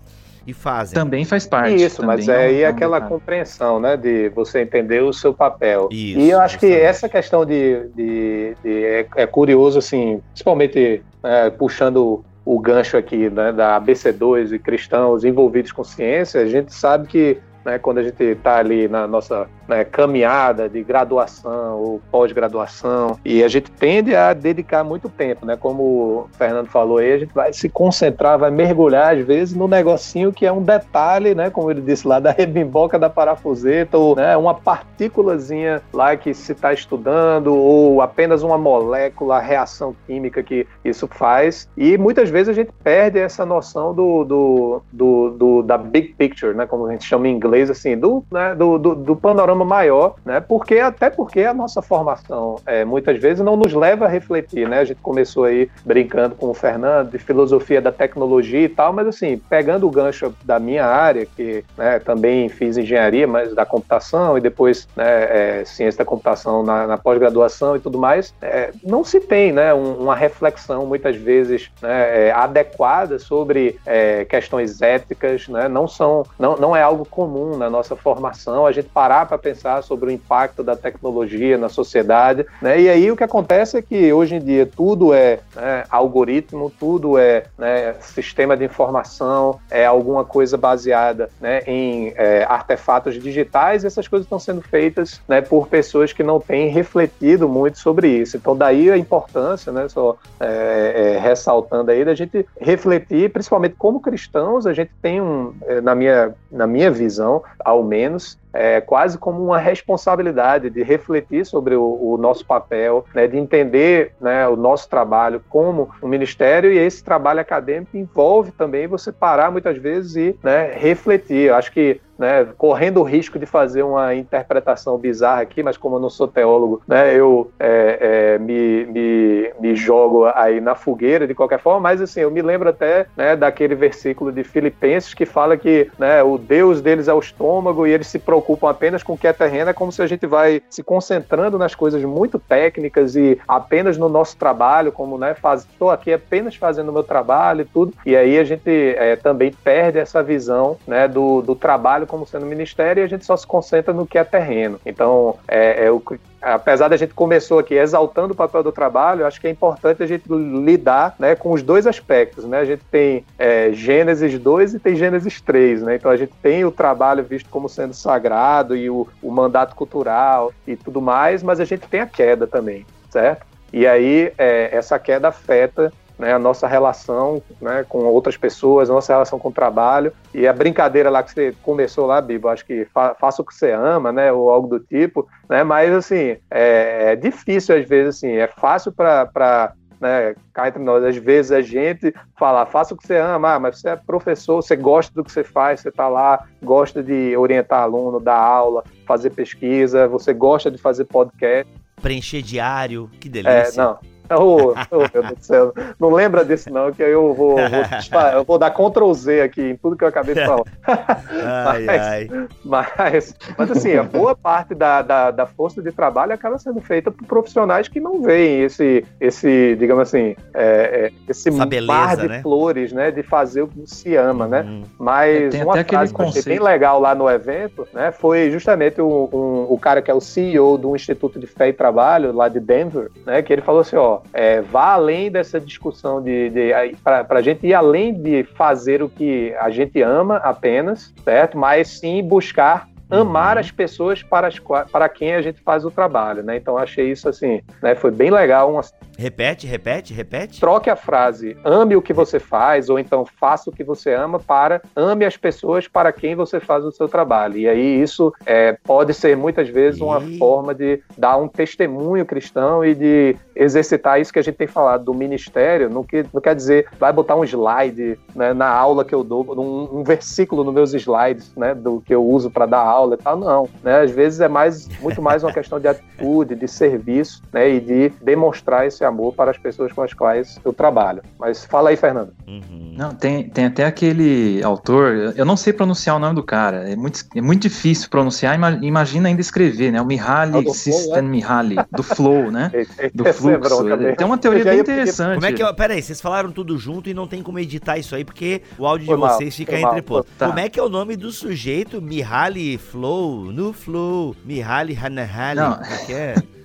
E fazem. Também faz parte. Isso, mas é aí é aquela compreensão, né? De você entender o seu papel. Isso, e eu acho que essa questão de. de, de é, é, curioso, assim, principalmente é, puxando o gancho aqui né, da ABC2 e cristãos envolvidos com ciência, a gente sabe que né, quando a gente está ali na nossa né, caminhada de graduação ou pós-graduação, e a gente tende a dedicar muito tempo, né? Como o Fernando falou aí, a gente vai se concentrar, vai mergulhar às vezes no negocinho que é um detalhe, né? Como ele disse lá, da rebimboca da parafuseta, ou né, uma partículazinha lá que se está estudando, ou apenas uma molécula, reação química que isso faz. E muitas vezes a gente perde essa noção do, do, do, do da big picture, né? Como a gente chama em inglês, assim, do, né, do, do, do panorama maior, né? Porque até porque a nossa formação é, muitas vezes não nos leva a refletir, né? A gente começou aí brincando com o Fernando de filosofia da tecnologia e tal, mas assim pegando o gancho da minha área, que né, também fiz engenharia, mas da computação e depois né, é, ciência da computação na, na pós-graduação e tudo mais, é, não se tem, né? Um, uma reflexão muitas vezes né, é, adequada sobre é, questões éticas, né? Não são, não, não é algo comum na nossa formação a gente parar para pensar sobre o impacto da tecnologia na sociedade, né? E aí o que acontece é que hoje em dia tudo é né, algoritmo, tudo é né, sistema de informação, é alguma coisa baseada né, em é, artefatos digitais. E essas coisas estão sendo feitas né, por pessoas que não têm refletido muito sobre isso. Então daí a importância, né? Só é, é, ressaltando aí da gente refletir, principalmente como cristãos, a gente tem um, é, na minha na minha visão, visão, ao menos, é, quase como uma responsabilidade de refletir sobre o, o nosso papel, né, de entender né, o nosso trabalho como um ministério e esse trabalho acadêmico envolve também você parar muitas vezes e né, refletir. Eu acho que né, correndo o risco de fazer uma interpretação bizarra aqui, mas como eu não sou teólogo, né, eu é, é, me, me, me, jogo aí na fogueira de qualquer forma, mas assim, eu me lembro até né, daquele versículo de Filipenses que fala que né, o Deus deles é o estômago e eles se preocupam apenas com o que é terreno, é como se a gente vai se concentrando nas coisas muito técnicas e apenas no nosso trabalho, como né, estou aqui apenas fazendo o meu trabalho e tudo, e aí a gente é, também perde essa visão né, do, do trabalho como sendo ministério e a gente só se concentra no que é terreno. Então, é, é o apesar da gente começou aqui exaltando o papel do trabalho, acho que é importante a gente lidar né, com os dois aspectos. Né? A gente tem é, Gênesis 2 e tem Gênesis 3. Né? Então a gente tem o trabalho visto como sendo sagrado e o, o mandato cultural e tudo mais, mas a gente tem a queda também, certo? E aí é, essa queda afeta né, a nossa relação né, com outras pessoas, a nossa relação com o trabalho. E a brincadeira lá que você começou lá, Bibo, acho que fa faça o que você ama, né, ou algo do tipo, né, mas assim, é, é difícil às vezes, assim, é fácil para né, cá entre nós, às vezes a gente fala, faça o que você ama, ah, mas você é professor, você gosta do que você faz, você está lá, gosta de orientar aluno, dar aula, fazer pesquisa, você gosta de fazer podcast. Preencher diário, que delícia. É, não, Oh, oh, meu Deus do céu. Não lembra disso, não, que eu vou, vou, eu vou dar Ctrl Z aqui em tudo que eu acabei de falar. Ai, mas, ai. Mas, mas, assim, a boa parte da, da, da, força de trabalho acaba sendo feita por profissionais que não veem esse, esse digamos assim, é, é esse beleza, mar de né? flores, né? De fazer o que se ama, né? Uhum. Mas Tem uma frase que eu achei bem legal lá no evento, né? Foi justamente um, um, o cara que é o CEO do Instituto de Fé e Trabalho, lá de Denver, né? Que ele falou assim, ó, é, vá além dessa discussão de, de para a gente ir além de fazer o que a gente ama apenas, certo? Mas sim buscar amar uhum. as pessoas para, as, para quem a gente faz o trabalho, né? Então achei isso assim, né? Foi bem legal, uma, Repete, repete, repete. Troque a frase ame o que você faz, ou então faça o que você ama, para ame as pessoas para quem você faz o seu trabalho. E aí isso é, pode ser muitas vezes uma e... forma de dar um testemunho cristão e de exercitar isso que a gente tem falado do ministério. Não, que, não quer dizer, vai botar um slide né, na aula que eu dou, um, um versículo nos meus slides, né, do que eu uso para dar aula e tal. Não. Né? Às vezes é mais, muito mais uma questão de atitude, de serviço, né, e de demonstrar esse amor para as pessoas com as quais eu trabalho. Mas fala aí, Fernando. Uhum. Não, tem, tem até aquele autor, eu não sei pronunciar o nome do cara, é muito, é muito difícil pronunciar, imagina ainda escrever, né? O Mihaly é Csikszentmihalyi, é? do Flow, né? do é fluxo. tem uma teoria bem interessante. Como é que, peraí, vocês falaram tudo junto e não tem como editar isso aí, porque o áudio foi de mal, vocês fica entre pontos. Tá. Como é que é o nome do sujeito? Mihaly Flow, no Flow, Mihaly Hanahali, não. é que é?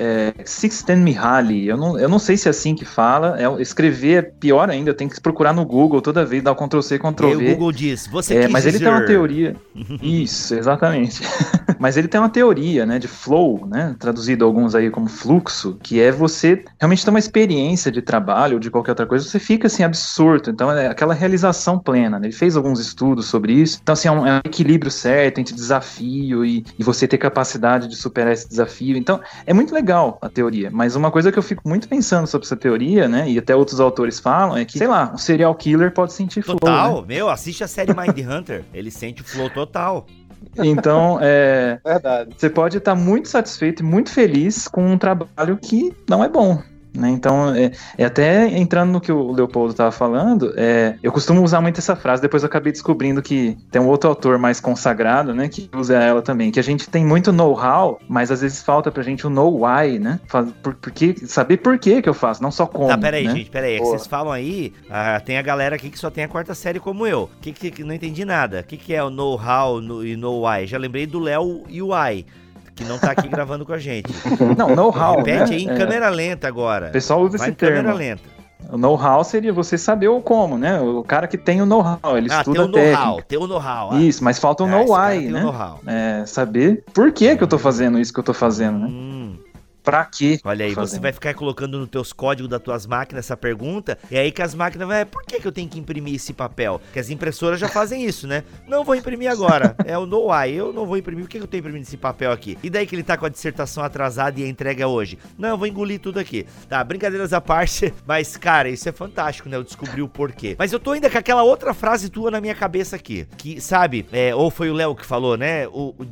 é, Sixten Mihaly, eu não, eu não sei se é assim que fala, é, escrever é pior ainda, eu tenho que procurar no Google toda vez, dar o Ctrl C, Ctrl V. E o Google diz, você é, Mas dizer... ele tem uma teoria, isso, exatamente. mas ele tem uma teoria, né, de flow, né, traduzido alguns aí como fluxo, que é você realmente ter uma experiência de trabalho ou de qualquer outra coisa, você fica assim absorto, então é aquela realização plena, né? ele fez alguns estudos sobre isso, então assim, é um, é um equilíbrio certo entre desafio e, e você ter capacidade de superar esse desafio, então é muito legal legal a teoria, mas uma coisa que eu fico muito pensando sobre essa teoria, né, e até outros autores falam, é que, sei lá, um serial killer pode sentir total, flow. Total, né? meu, assiste a série Mind Hunter, ele sente o flow total. Então, é. Verdade. Você pode estar muito satisfeito e muito feliz com um trabalho que não é bom. Né? Então, é, é, até entrando no que o Leopoldo estava falando, é, eu costumo usar muito essa frase, depois eu acabei descobrindo que tem um outro autor mais consagrado, né, que usa ela também, que a gente tem muito know-how, mas às vezes falta pra gente o know why, né? Por, saber por que que eu faço, não só como. Tá, peraí, né? gente, peraí, é que vocês falam aí, ah, tem a galera aqui que só tem a quarta série como eu, que, que, que não entendi nada. O que, que é o know-how no, e know-why? Já lembrei do Léo e o why que não tá aqui gravando com a gente. Não, know-how. Repete né? aí em é. câmera lenta agora. O pessoal usa Vai esse termo. câmera lenta. O know-how seria você saber o como, né? O cara que tem o know-how, ele ah, estuda tem o know-how, tem o know-how. Ah. Isso, mas falta o ah, know-why, né? É, saber por que que eu tô fazendo isso que eu tô fazendo, né? Hum. Pra quê? Olha aí, fazendo? você vai ficar colocando nos teus códigos das tuas máquinas essa pergunta, e aí que as máquinas vão, é, por que, que eu tenho que imprimir esse papel? Que as impressoras já fazem isso, né? Não vou imprimir agora. É o no why, eu não vou imprimir, por que, que eu tenho imprimindo esse papel aqui? E daí que ele tá com a dissertação atrasada e a entrega é hoje? Não, eu vou engolir tudo aqui. Tá, brincadeiras à parte, mas cara, isso é fantástico, né? Eu descobri o porquê. Mas eu tô ainda com aquela outra frase tua na minha cabeça aqui, que, sabe, é, ou foi o Léo que falou, né? O, o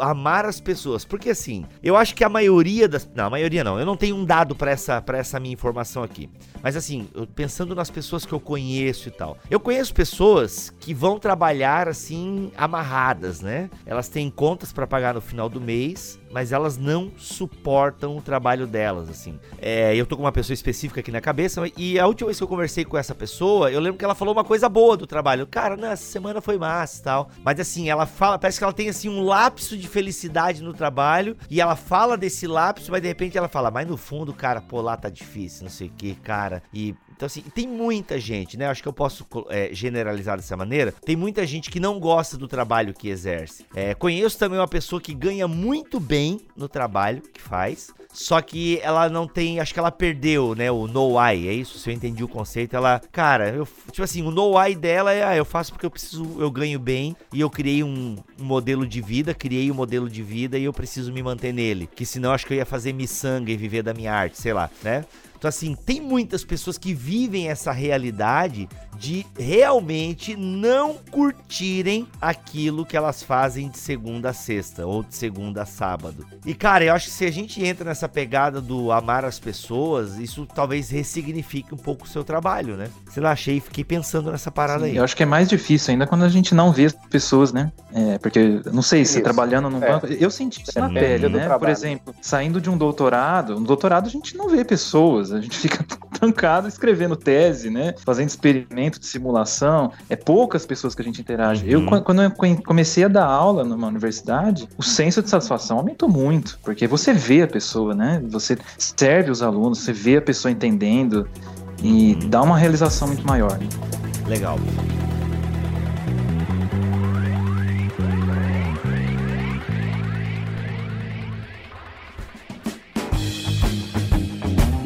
amar as pessoas. Porque assim, eu acho que a maioria das. Não, a maioria não. Eu não tenho um dado para essa, pra essa minha informação aqui. Mas assim, eu, pensando nas pessoas que eu conheço e tal. Eu conheço pessoas que vão trabalhar assim, amarradas, né? Elas têm contas para pagar no final do mês mas elas não suportam o trabalho delas, assim. É, eu tô com uma pessoa específica aqui na cabeça, e a última vez que eu conversei com essa pessoa, eu lembro que ela falou uma coisa boa do trabalho. Cara, não, essa semana foi massa e tal. Mas assim, ela fala, parece que ela tem assim um lapso de felicidade no trabalho, e ela fala desse lapso, mas de repente ela fala, mas no fundo, cara, pô, lá tá difícil, não sei o que, cara. E então, assim, tem muita gente, né? Acho que eu posso é, generalizar dessa maneira. Tem muita gente que não gosta do trabalho que exerce. É, conheço também uma pessoa que ganha muito bem no trabalho que faz. Só que ela não tem. Acho que ela perdeu, né? O no why. É isso? Se eu entendi o conceito, ela. Cara, eu, tipo assim, o no why dela é. Ah, eu faço porque eu preciso. Eu ganho bem. E eu criei um, um modelo de vida. Criei um modelo de vida e eu preciso me manter nele. Que senão acho que eu ia fazer miçanga e viver da minha arte, sei lá, né? Então, assim, tem muitas pessoas que vivem essa realidade de realmente não curtirem aquilo que elas fazem de segunda a sexta ou de segunda a sábado. E, cara, eu acho que se a gente entra nessa pegada do amar as pessoas, isso talvez ressignifique um pouco o seu trabalho, né? Sei lá, achei e fiquei pensando nessa parada Sim, aí. Eu acho que é mais difícil ainda quando a gente não vê as pessoas, né? É, porque, não sei, se Isso. trabalhando num É. banco. Eu senti isso É na pele, né? Por exemplo, saindo de um doutorado, no doutorado a gente não vê pessoas, a gente fica trancado escrevendo tese, né? Fazendo experimento de simulação. É poucas pessoas que a gente interage. Eu, Uhum. quan- quando eu co- comecei a dar aula numa universidade, o senso de satisfação aumentou muito, porque você vê a pessoa, né? Você serve os alunos, você vê a pessoa entendendo e Uhum. dá uma realização muito maior. Legal.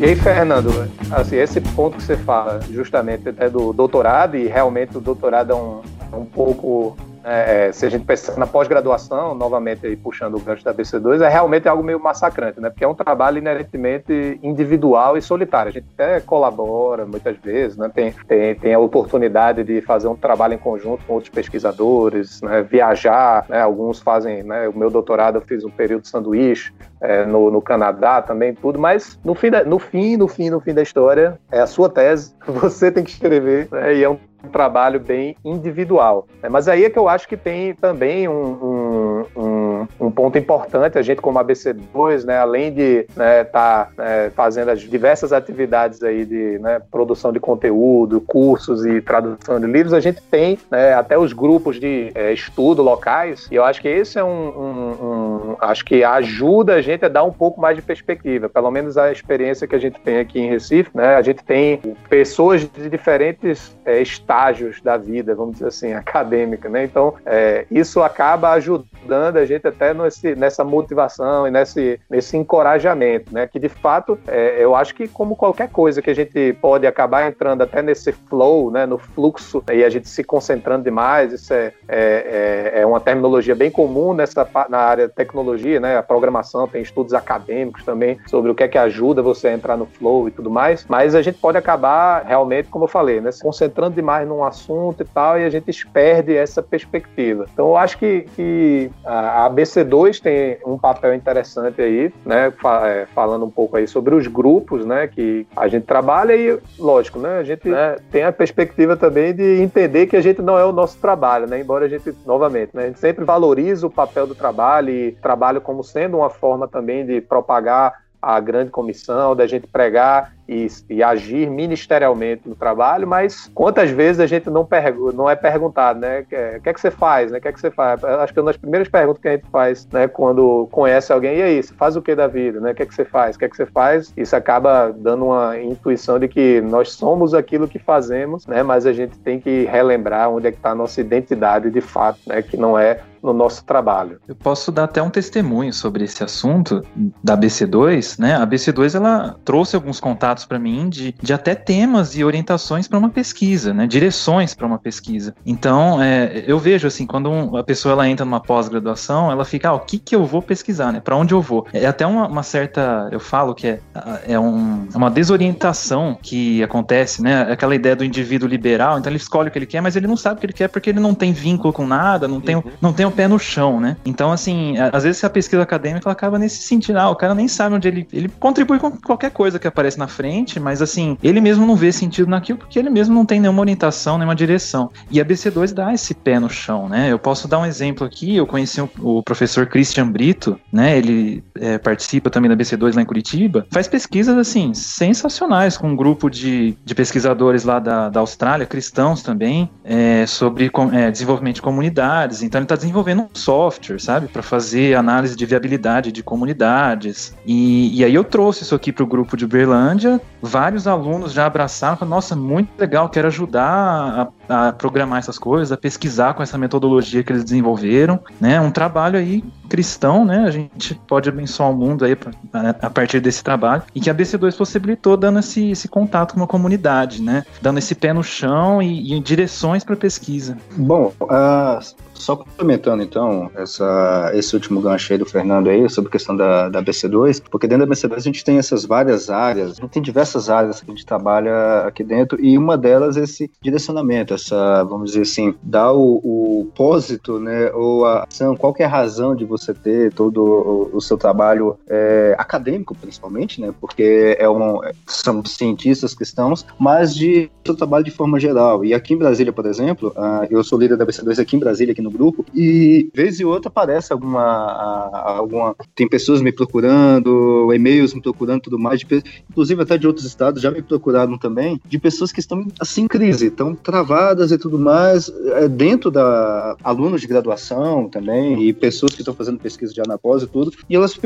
E aí, Fernando, assim, esse ponto que você fala, justamente, é do doutorado, e realmente o doutorado é um, é um pouco. É, é, se a gente pensar na pós-graduação, novamente aí puxando o gancho da BC2, é realmente algo meio massacrante, né? Porque é um trabalho inerentemente individual e solitário. A gente até colabora muitas vezes, né? Tem, tem, tem a oportunidade de fazer um trabalho em conjunto com outros pesquisadores, né? viajar, né? Alguns fazem, né? O meu doutorado eu fiz um período de sanduíche, é, no, no Canadá também, tudo, mas no fim, da, no fim, no fim, no fim da história, é a sua tese, você tem que escrever, né, e é um trabalho bem individual. né. Mas aí é que eu acho que tem também um, um, um, um ponto importante, a gente como ABC2, né, além de estar tá, né, fazendo as diversas atividades aí de né, produção de conteúdo, cursos e tradução de livros, a gente tem né, até os grupos de é, estudo locais, e eu acho que esse é um, um, um acho que ajuda a gente a dar um pouco mais de perspectiva, pelo menos a experiência que a gente tem aqui em Recife, né? A gente tem pessoas de diferentes é, estágios da vida, vamos dizer assim, acadêmica, né? Então, é, isso acaba ajudando a gente até nesse, nessa motivação e nesse, nesse encorajamento, né? Que de fato, é, eu acho que como qualquer coisa que a gente pode acabar entrando até nesse flow, né? No fluxo e a gente se concentrando demais, isso é, é, é, é uma terminologia bem comum nessa na área de tecnologia, né? A programação tem estudos acadêmicos também sobre o que é que ajuda você a entrar no flow e tudo mais, mas a gente pode acabar realmente, como eu falei, né? Se concentrando demais num assunto e tal, e a gente perde essa perspectiva. Então eu acho que, que a a ABC2 tem um papel interessante aí, né? É, falando um pouco aí sobre os grupos, né? Que a gente trabalha e, lógico, né? A gente né, tem a perspectiva também de entender que a gente não é o nosso trabalho, né? Embora a gente, novamente, né? A gente sempre valoriza o papel do trabalho e trabalho como sendo uma forma também de propagar a grande comissão, da gente pregar e, e, agir ministerialmente no trabalho, mas quantas vezes a gente não, não é perguntado, né? O que, é que você faz, né? O que é que você faz? Acho que é uma das primeiras perguntas que a gente faz, né? Quando conhece alguém, e aí, você faz o que da vida, né? O que é que você faz? O que é que você faz? Isso acaba dando uma intuição de que nós somos aquilo que fazemos, né? Mas a gente tem que relembrar onde é que está a nossa identidade de fato, né? Que não é no nosso trabalho. Eu posso dar até um testemunho sobre esse assunto da BC2, né? A BC2 ela trouxe alguns contatos para mim de, de até temas e orientações para uma pesquisa, né? Direções para uma pesquisa. Então, é, eu vejo assim, quando um, a pessoa ela entra numa pós-graduação, ela fica, ah, o que que eu vou pesquisar, né? Para onde eu vou? É até uma, uma, certa, eu falo que é, é um, uma desorientação que acontece, né? Aquela ideia do indivíduo liberal, então ele escolhe o que ele quer, mas ele não sabe o que ele quer porque ele não tem vínculo com nada, não tem, uhum. não tem pé no chão, né? Então, assim, às vezes a pesquisa acadêmica ela acaba nesse sentido, ah, o cara nem sabe onde ele. Ele contribui com qualquer coisa que aparece na frente, mas assim, ele mesmo não vê sentido naquilo porque ele mesmo não tem nenhuma orientação, nenhuma direção. E a BC2 dá esse pé no chão, né? Eu posso dar um exemplo aqui, eu conheci o, professor Christian Brito, né? Ele é, participa também da BC2 lá em Curitiba, faz pesquisas, assim, sensacionais com um grupo de, de pesquisadores lá da, da Austrália, cristãos também, é, sobre é, desenvolvimento de comunidades. Então ele está desenvolvendo desenvolvendo um software, sabe, para fazer análise de viabilidade de comunidades. E, e aí eu trouxe isso aqui para o grupo de Uberlândia. Vários alunos já abraçaram, nossa, muito legal, quero ajudar a, programar essas coisas, a pesquisar com essa metodologia que eles desenvolveram, né? Um trabalho aí cristão, né? A gente pode abençoar o mundo aí a, partir desse trabalho e que a BC2 possibilitou dando esse, esse contato com a comunidade, né? Dando esse pé no chão e, e direções para pesquisa. Bom, uh, só complementando então essa, esse último gancho aí do Fernando aí sobre a questão da, da BC2, porque dentro da BC2 a gente tem essas várias áreas, a gente tem diversas áreas que a gente trabalha aqui dentro e uma delas é esse direcionamento, essa, vamos dizer assim, dar o, o pósito, né, ou a ação, qual é a razão de você ter todo o, o seu trabalho é, acadêmico, principalmente, né, porque é um, são cientistas cristãos, mas de seu trabalho de forma geral. E aqui em Brasília, por exemplo, uh, eu sou líder da BC2 aqui em Brasília, aqui no grupo, e vez e outra aparece alguma, alguma. Tem pessoas me procurando, e-mails me procurando tudo mais, de, inclusive até de outros estados já me procuraram também, de pessoas que estão assim em crise, estão travadas e tudo mais, é, dentro da. alunos de graduação também, e pessoas que estão fazendo pesquisa de anapós e tudo, e elas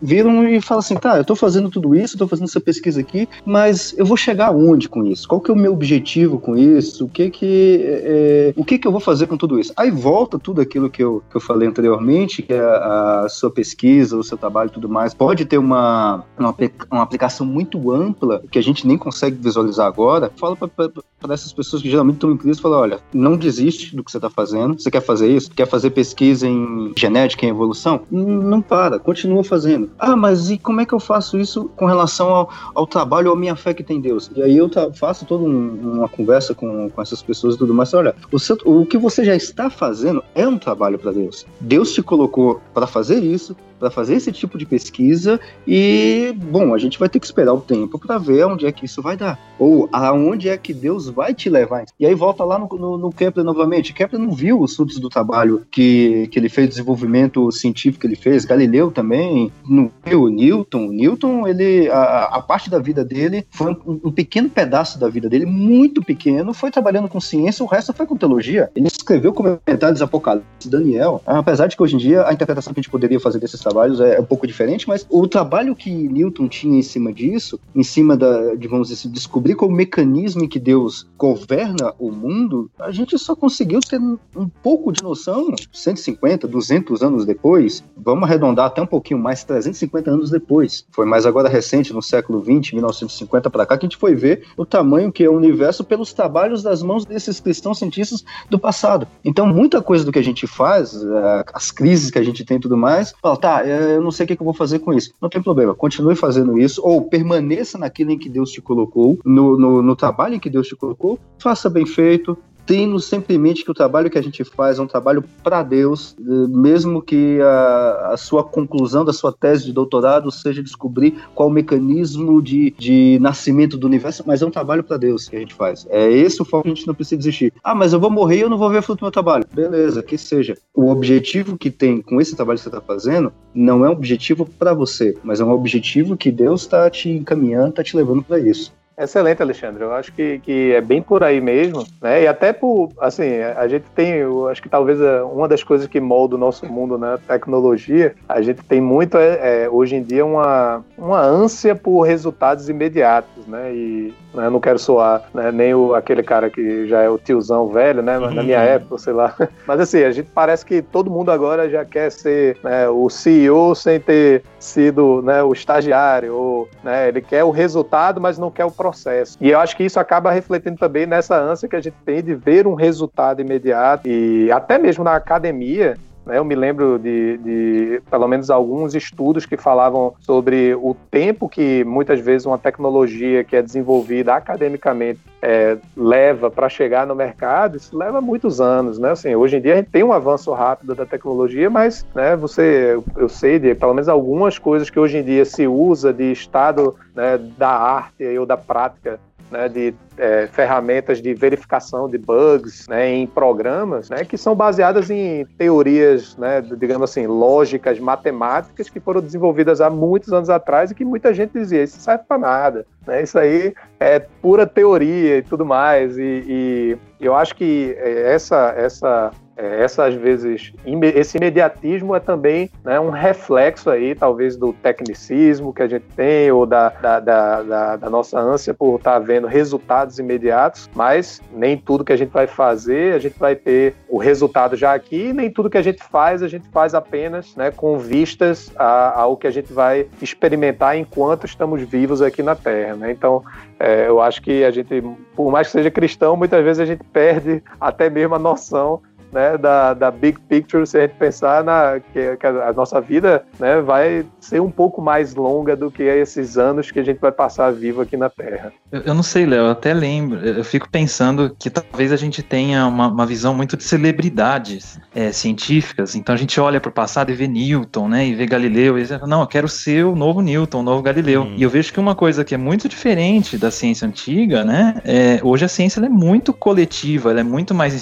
viram e falam assim: tá, eu estou fazendo tudo isso, estou fazendo essa pesquisa aqui, mas eu vou chegar aonde com isso? Qual que é o meu objetivo com isso? O que que. É, o que que eu vou fazer com tudo isso? Aí volta tudo aquilo que eu, que eu falei anteriormente, que a, a sua pesquisa, o seu trabalho e tudo mais, pode ter uma, uma, uma aplicação muito ampla, que a gente nem consegue visualizar agora. Fala para essas pessoas que geralmente estão crise, fala, olha, não desiste do que você está fazendo, você quer fazer isso? Quer fazer pesquisa em genética, em evolução? Não para, continua fazendo. Ah, mas e como é que eu faço isso com relação ao, ao trabalho ou à minha fé que tem Deus? E aí eu faço toda um, uma conversa com, com essas pessoas e tudo mais. Olha, o, seu, o que você já está fazendo é um trabalho para Deus. Deus te colocou para fazer isso, para fazer esse tipo de pesquisa e, bom, a gente vai ter que esperar o tempo para ver onde é que isso vai dar. Ou aonde é que Deus vai te levar. E aí volta lá no, no, no Kepler novamente. Kepler não viu os frutos do trabalho que, que ele fez, desenvolvimento científico que ele fez. Galileu também não viu. Newton. Newton, ele, a, a parte da vida dele foi um, um, pequeno pedaço da vida dele, muito pequeno, foi trabalhando com ciência, o resto foi com teologia. Ele escreveu comentários apocalipse, Daniel. Apesar de que hoje em dia a interpretação que a gente poderia fazer desses trabalhos é, um pouco diferente, mas o trabalho que Newton tinha em cima disso, em cima da, de, vamos dizer assim, descobrir qual o mecanismo em que Deus governa o mundo, a gente só conseguiu ter um pouco de noção 150, 200 anos depois, vamos arredondar até um pouquinho mais, 350 anos depois. Foi mais agora recente, no século 20, 1950 para cá, que a gente foi ver o tamanho que é o universo pelos trabalhos das mãos desses cristãos cientistas do passado. Então, muita coisa do que a gente faz, é, as crises que a gente tem e tudo mais, fala, tá, eu não sei o que eu vou fazer com isso. Não tem problema, continue fazendo isso, ou permaneça naquilo em que Deus te colocou, no, no, no trabalho em que Deus te colocou, faça bem feito, tendo sempre em mente que o trabalho que a gente faz é um trabalho para Deus, eh, mesmo que a, a, sua conclusão da sua tese de doutorado seja descobrir qual o mecanismo de, de nascimento do universo, mas é um trabalho para Deus que a gente faz. É esse o foco, a gente não precisa desistir. Ah, mas eu vou morrer e eu não vou ver fruto do meu trabalho. Beleza, que seja. O objetivo que tem com esse trabalho que você está fazendo não é um objetivo para você, mas é um objetivo que Deus está te encaminhando, está te levando para isso. Excelente, Alexandre. Eu acho que, que é bem por aí mesmo, né? E até por, assim, a gente tem, eu acho que talvez é uma das coisas que molda o nosso mundo, né? Tecnologia, a gente tem muito, é, é, hoje em dia, uma, uma ânsia por resultados imediatos, né? E né, não quero soar né, nem o, aquele cara que já é o tiozão velho, né? Na minha uhum. época, sei lá. Mas assim, a gente parece que todo mundo agora já quer ser né, o CEO sem ter sido né, o estagiário, ou né, ele quer o resultado, mas não quer o processo. E eu acho que isso acaba refletindo também nessa ânsia que a gente tem de ver um resultado imediato. E até mesmo na academia, eu me lembro de, de, pelo menos, alguns estudos que falavam sobre o tempo que muitas vezes uma tecnologia que é desenvolvida academicamente é, leva para chegar no mercado. Isso leva muitos anos, né? Assim, hoje em dia a gente tem um avanço rápido da tecnologia, mas, né, você, eu sei de pelo menos algumas coisas que hoje em dia se usa de estado né, da arte ou da prática né, de é, ferramentas de verificação de bugs né, em programas, né, que são baseadas em teorias, né, digamos assim, lógicas, matemáticas, que foram desenvolvidas há muitos anos atrás e que muita gente dizia, isso serve para nada, né, isso aí é pura teoria e tudo mais, e, e eu acho que é, essa, essa é, vezes, esse imediatismo é também né, um reflexo aí, talvez, do tecnicismo que a gente tem, ou da, da, da, da, nossa ânsia por estar vendo resultados imediatos, mas nem tudo que a gente vai fazer, a gente vai ter o resultado já aqui, nem tudo que a gente faz, a gente faz apenas né, com vistas a, ao que a gente vai experimentar enquanto estamos vivos aqui na Terra. Né? Então, é, eu acho que a gente, por mais que seja cristão, muitas vezes a gente perde até mesmo a noção né, da, da big picture, se a gente pensar na, que, que a nossa vida né, vai ser um pouco mais longa do que esses anos que a gente vai passar vivo aqui na Terra. Eu, eu não sei, Léo, eu até lembro, eu fico pensando que talvez a gente tenha uma, uma visão muito de celebridades é, científicas, então a gente olha para o passado e vê Newton, né, e vê Galileu, e diz, não, eu quero ser o novo Newton, o novo Galileu. Hum. E eu vejo que uma coisa que é muito diferente da ciência antiga, né, é, hoje a ciência é muito coletiva, ela é muito mais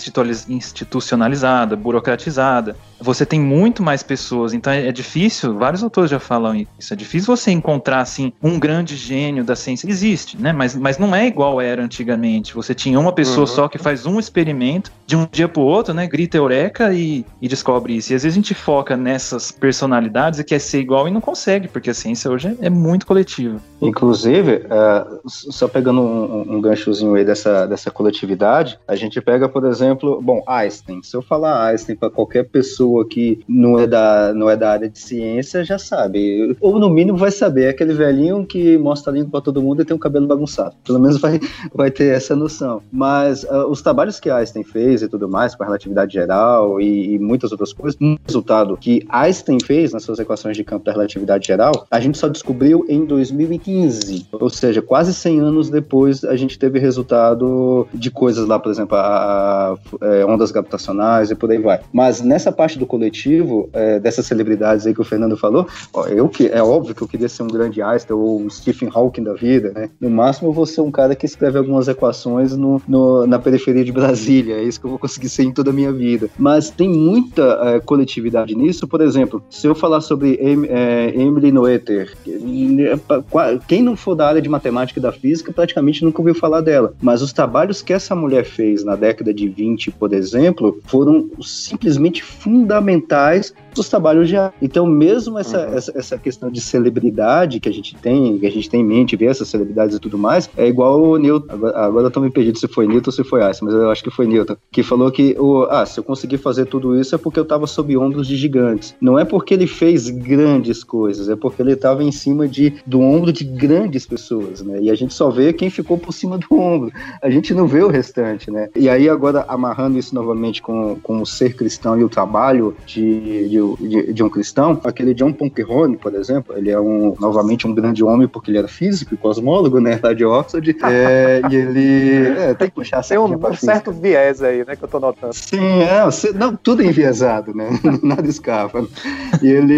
institucional institucionalizada, burocratizada. Você tem muito mais pessoas, então é, é difícil, vários autores já falam isso, é difícil você encontrar assim um grande gênio da ciência. Existe, né? Mas, mas não é igual era antigamente. Você tinha uma pessoa uhum. só que faz um experimento de um dia para o outro, né? Grita eureka e, e descobre isso. E às vezes a gente foca nessas personalidades e quer ser igual e não consegue, porque a ciência hoje é muito coletiva. Inclusive, uh, só pegando um, um ganchozinho aí dessa, dessa coletividade, a gente pega, por exemplo, bom, Einstein se eu falar Einstein para qualquer pessoa que não é, da, não é da área de ciência, já sabe. Ou no mínimo vai saber. É aquele velhinho que mostra a língua para todo mundo e tem um cabelo bagunçado. Pelo menos vai, vai ter essa noção. Mas uh, os trabalhos que Einstein fez e tudo mais, com a relatividade geral e, e muitas outras coisas, um resultado que Einstein fez nas suas equações de campo da relatividade geral, a gente só descobriu em 2015. Ou seja, quase 100 anos depois, a gente teve resultado de coisas lá, por exemplo, a, a, a é, ondas gravitacionais e por aí vai. Mas nessa parte do coletivo, é, dessas celebridades aí que o Fernando falou, ó, eu que é óbvio que eu queria ser um grande Einstein ou um Stephen Hawking da vida, né? No máximo eu vou ser um cara que escreve algumas equações no, no na periferia de Brasília, é isso que eu vou conseguir ser em toda a minha vida. Mas tem muita é, coletividade nisso, por exemplo, se eu falar sobre em, é, Emily Noether, quem não for da área de matemática e da física praticamente nunca ouviu falar dela, mas os trabalhos que essa mulher fez na década de 20, por exemplo, foram simplesmente fundamentais dos trabalhos arte. Então, mesmo essa, uhum. essa, essa, questão de celebridade que a gente tem, que a gente tem em mente, ver essas celebridades e tudo mais, é igual o Newton. Agora, agora eu tô me perdido se foi Newton ou se foi Einstein, mas eu acho que foi Newton, que falou que o, ah, se eu conseguir fazer tudo isso é porque eu estava sob ombros de gigantes. Não é porque ele fez grandes coisas, é porque ele estava em cima de, do ombro de grandes pessoas, né? E a gente só vê quem ficou por cima do ombro. A gente não vê o restante, né? E aí, agora, amarrando isso novamente com, com o ser cristão e o trabalho de, de de, de, um cristão, aquele John Polkinghorne, por exemplo, ele é um, novamente um grande homem porque ele era físico e cosmólogo, né, lá de Oxford, é, e ele é, tem que puxar Tem um, um certo viés aí, né, que eu tô notando. Sim, é, não, tudo enviesado, né, nada escapa. E ele,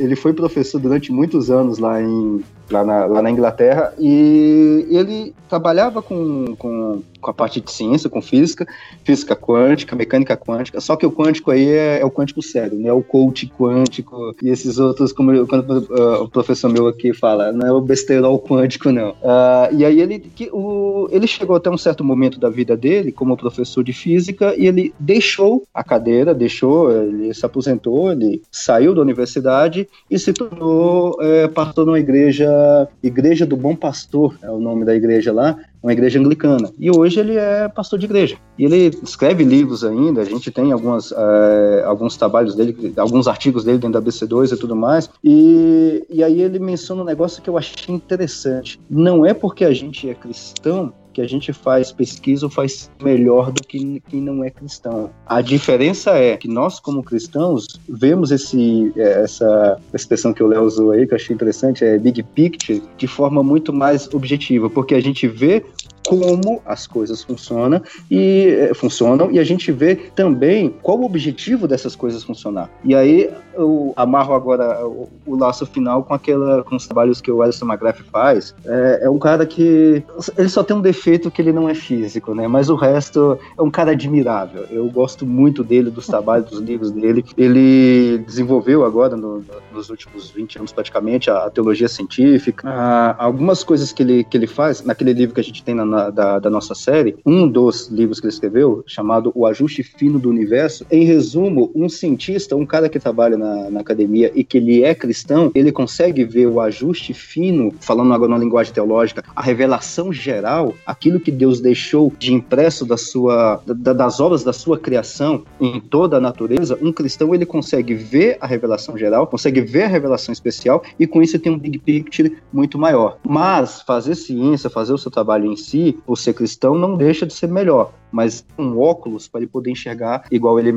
ele foi professor durante muitos anos lá em lá na, lá na Inglaterra, e ele trabalhava com, com, com, a parte de ciência, com física, física quântica, mecânica quântica, só que o quântico aí é, é o quântico sério, né? O coach quântico e esses outros, como quando, uh, o professor meu aqui fala, não é o besterol quântico, não. Uh, e aí ele, que, o, ele chegou até um certo momento da vida dele como professor de física e ele deixou a cadeira, deixou, ele se aposentou, ele saiu da universidade e se tornou é, pastor numa igreja Igreja do Bom Pastor, é o nome da igreja lá, uma igreja anglicana. E hoje ele é pastor de igreja. E ele escreve livros ainda, a gente tem algumas, é, alguns trabalhos dele, alguns artigos dele dentro da BC2 e tudo mais. E, e aí ele menciona um negócio que eu achei interessante. Não é porque a gente é cristão que a gente faz pesquisa ou faz melhor do que quem não é cristão. A diferença é que nós, como cristãos, vemos esse, é, essa expressão que o Léo usou aí, que eu achei interessante, é big picture, de forma muito mais objetiva, porque a gente vê como as coisas funcionam e é, funcionam e a gente vê também qual o objetivo dessas coisas funcionar. E aí eu amarro agora o, o laço final com aquela com os trabalhos que o Alison McGrath faz. É, é, um cara que ele só tem um defeito que ele não é físico, né? Mas o resto é um cara admirável. Eu gosto muito dele, dos trabalhos, dos livros dele. Ele desenvolveu agora no, nos últimos 20 anos praticamente a, a teologia científica. Ah, algumas coisas que ele que ele faz naquele livro que a gente tem na da, da, nossa série, um dos livros que ele escreveu, chamado O Ajuste Fino do Universo, em resumo, um cientista, um cara que trabalha na, na academia e que ele é cristão, ele consegue ver o ajuste fino, falando agora na linguagem teológica, a revelação geral, aquilo que Deus deixou de impresso da sua, da, das obras da sua criação em toda a natureza, um cristão ele consegue ver a revelação geral, consegue ver a revelação especial e com isso tem um big picture muito maior. Mas fazer ciência, fazer o seu trabalho em si, o ser cristão não deixa de ser melhor mas um óculos para ele poder enxergar, igual ele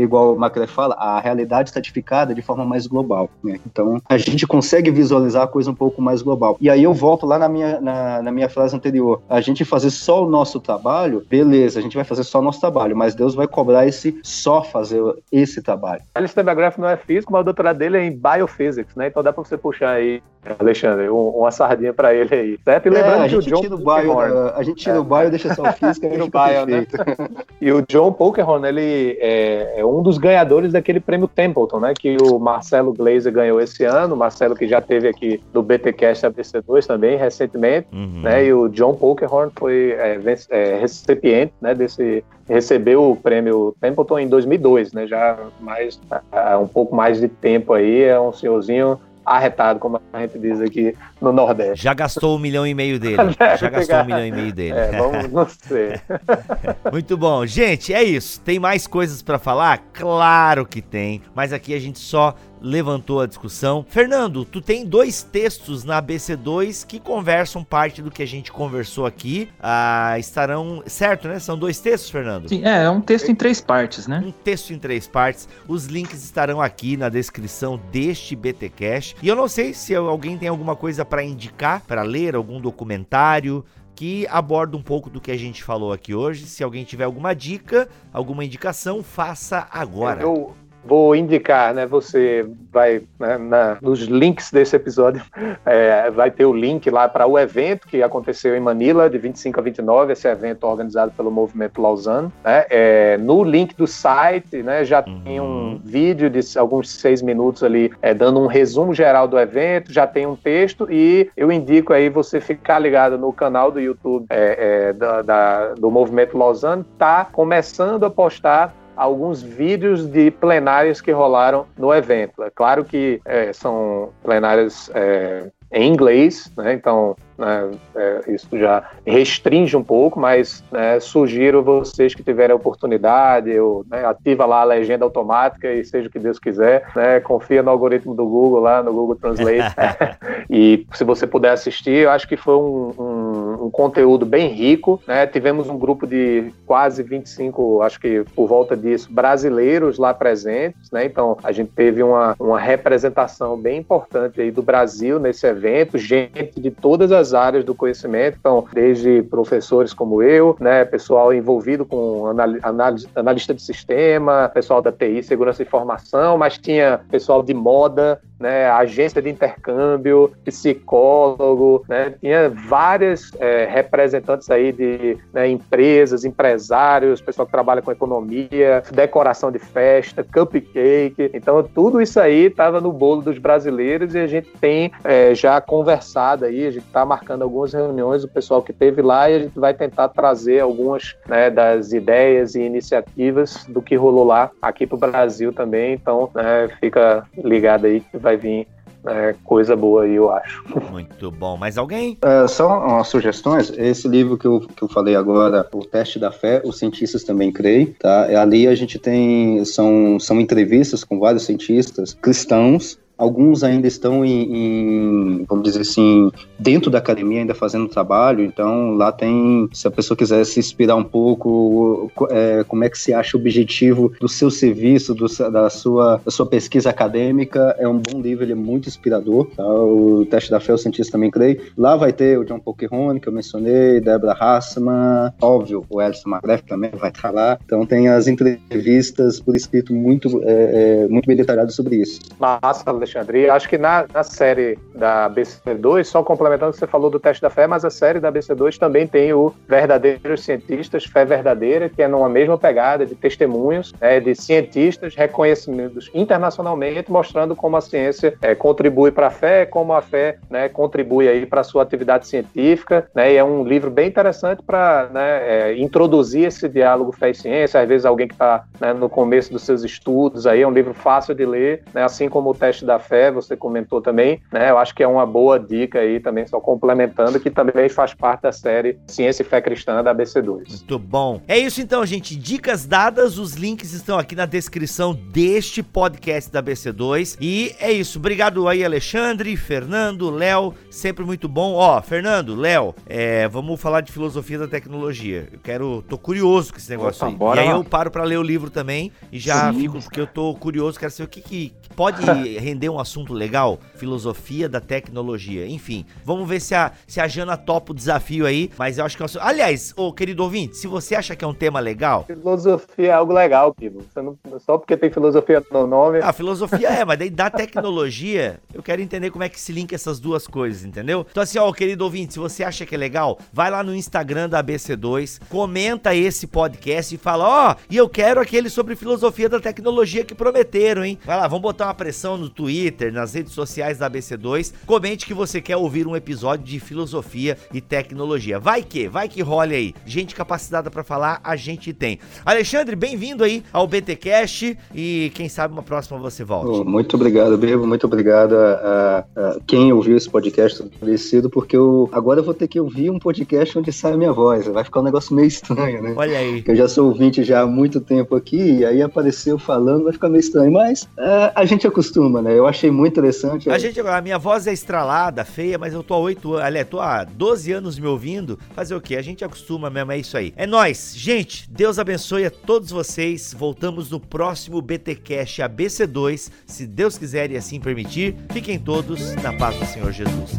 igual o Macré fala, a realidade estratificada de forma mais global. Né? Então a gente consegue visualizar a coisa um pouco mais global. E aí eu volto lá na minha, na, na, minha frase anterior. A gente fazer só o nosso trabalho, beleza, a gente vai fazer só o nosso trabalho, mas Deus vai cobrar esse só fazer esse trabalho. Alistair McGrath não é físico, mas o doutorado dele é em biophysics, né? Então dá para você puxar aí, Alexandre, um, uma sardinha para ele aí. Certo? E lembrando é, que o John tira bio, a gente tira é. o bio, deixa só o físico, e o bio, né? e o John Polkerhorn, ele é, é, um dos ganhadores daquele prêmio Templeton, né? Que o Marcelo Glazer ganhou esse ano. O Marcelo que já teve aqui do BTcast ABC2 também, recentemente, uhum. né? E o John Polkerhorn foi é, é, recipiente, né? Desse recebeu o prêmio Templeton em 2002, né? Já mais há um pouco mais de tempo aí, é um senhorzinho arretado, como a gente diz aqui no Nordeste. Já gastou um milhão e meio dele. Já gastou um milhão e meio dele. É, vamos não sei. Muito bom. Gente, é isso. Tem mais coisas para falar? Claro que tem. Mas aqui a gente só levantou a discussão. Fernando, tu tem dois textos na BC2 que conversam parte do que a gente conversou aqui. Ah, estarão. Certo, né? São dois textos, Fernando? Sim, é, é um texto em três partes, né? Um texto em três partes. Os links estarão aqui na descrição deste BT Cash. E eu não sei se alguém tem alguma coisa para indicar, para ler, algum documentário que aborda um pouco do que a gente falou aqui hoje. Se alguém tiver alguma dica, alguma indicação, faça agora. Eu, vou indicar, né? Você vai né, na, nos links desse episódio, é, vai ter o link lá para o evento que aconteceu em Manila, de 25 a 29, esse evento organizado pelo Movimento Lausanne. Né? É, no link do site, né, já uhum. tem um vídeo de alguns seis minutos ali, é, dando um resumo geral do evento, já tem um texto e eu indico aí você ficar ligado no canal do YouTube é, é, da, da, do Movimento Lausanne, tá começando a postar alguns vídeos de plenárias que rolaram no evento. É claro que é, são plenárias é, em inglês, né? então né, é, isso já restringe um pouco, mas né, sugiro vocês que tiverem a oportunidade, eu, né, ativa lá a legenda automática e seja o que Deus quiser, né, confia no algoritmo do Google lá, no Google Translate, e se você puder assistir, eu acho que foi um, um um, conteúdo bem rico, né? Tivemos um grupo de quase 25, acho que por volta disso, brasileiros lá presentes, né? Então a gente teve uma, uma representação bem importante aí do Brasil nesse evento, gente de todas as áreas do conhecimento, então desde professores como eu, né? Pessoal envolvido com análise, analista de sistema, pessoal da TI, segurança e informação, mas tinha pessoal de moda, né, agência de intercâmbio, psicólogo, né, tinha várias é, representantes aí de né, empresas, empresários, pessoal que trabalha com economia, decoração de festa, cupcake, então tudo isso aí estava no bolo dos brasileiros e a gente tem é, já conversado aí, a gente está marcando algumas reuniões, o pessoal que teve lá e a gente vai tentar trazer algumas né, das ideias e iniciativas do que rolou lá aqui para o Brasil também, então né, fica ligado aí que vai vai vir é, coisa boa aí, eu acho. Muito bom. Mais alguém? É, só umas sugestões. Esse livro que eu, que eu falei agora, O Teste da Fé, os cientistas também creem, tá? Ali a gente tem, são, são entrevistas com vários cientistas cristãos Alguns ainda estão em, em, vamos dizer assim, dentro da academia, ainda fazendo trabalho. Então, lá tem, se a pessoa quiser se inspirar um pouco, é, como é que se acha o objetivo do seu serviço, do, da, sua, da sua pesquisa acadêmica, é um bom livro, ele é muito inspirador. Tá? O Teste da Fé, o cientista também creio. Lá vai ter o John Pokerone, que eu mencionei, Debra Hassman, óbvio, o Elson McGrath também vai estar lá. Então, tem as entrevistas por escrito muito, é, é, muito bem detalhadas sobre isso. Massa. Acho que na, na série da BC2, só complementando o que você falou do teste da fé, mas a série da BC2 também tem o Verdadeiros Cientistas, Fé Verdadeira, que é numa mesma pegada de testemunhos né, de cientistas reconhecidos internacionalmente, mostrando como a ciência é, contribui para a fé, como a fé né, contribui aí para a sua atividade científica. Né, e é um livro bem interessante para né, é, introduzir esse diálogo fé e ciência. Às vezes alguém que está né, no começo dos seus estudos aí, é um livro fácil de ler, né, assim como o teste da fé, você comentou também, né? Eu acho que é uma boa dica aí também, só complementando, que também faz parte da série Ciência e Fé Cristã da ABC2. Muito bom. É isso então, gente. Dicas dadas, os links estão aqui na descrição deste podcast da ABC2. E é isso. Obrigado aí, Alexandre, Fernando, Léo, sempre muito bom. Ó, Fernando, Léo, é, vamos falar de filosofia da tecnologia. Eu quero, tô curioso com esse negócio Opa, aí. Bora e aí eu paro para ler o livro também e já Sim. fico, porque eu tô curioso, quero saber o que, que pode render um assunto legal, filosofia da tecnologia. Enfim, vamos ver se a, se a Jana topa o desafio aí, mas eu acho que é um... Aliás, ô querido ouvinte, se você acha que é um tema legal... Filosofia é algo legal, Pivo. Não... Só porque tem filosofia no nome... A filosofia é, mas daí da tecnologia, eu quero entender como é que se linka essas duas coisas, entendeu? Então assim, ó, querido ouvinte, se você acha que é legal, vai lá no Instagram da ABC2, comenta esse podcast e fala, ó, oh, e eu quero aquele sobre filosofia da tecnologia que prometeram, hein? Vai lá, vamos botar uma pressão no Twitter, nas redes sociais da ABC2. Comente que você quer ouvir um episódio de filosofia e tecnologia. Vai que, vai que role aí. Gente capacitada para falar, a gente tem. Alexandre, bem-vindo aí ao BTcast e quem sabe uma próxima você volte. Oh, muito obrigado, Bebo. Muito obrigado a, a, a, quem ouviu esse podcast agradecido, porque eu agora eu vou ter que ouvir um podcast onde sai a minha voz. Vai ficar um negócio meio estranho, né? Olha aí. Eu já sou ouvinte já há muito tempo aqui e aí apareceu falando, vai ficar meio estranho, mas uh, a gente acostuma, né? Eu achei muito interessante. A gente, a minha voz é estralada, feia, mas eu tô há oito anos, aliás, tô há 12 anos me ouvindo. Fazer o quê? A gente acostuma mesmo, é isso aí. É nós, gente. Deus abençoe a todos vocês. Voltamos no próximo BTcast ABC2, se Deus quiser e assim permitir. Fiquem todos na paz do Senhor Jesus.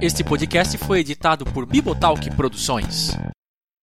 Este podcast foi editado por Bibotalk Produções.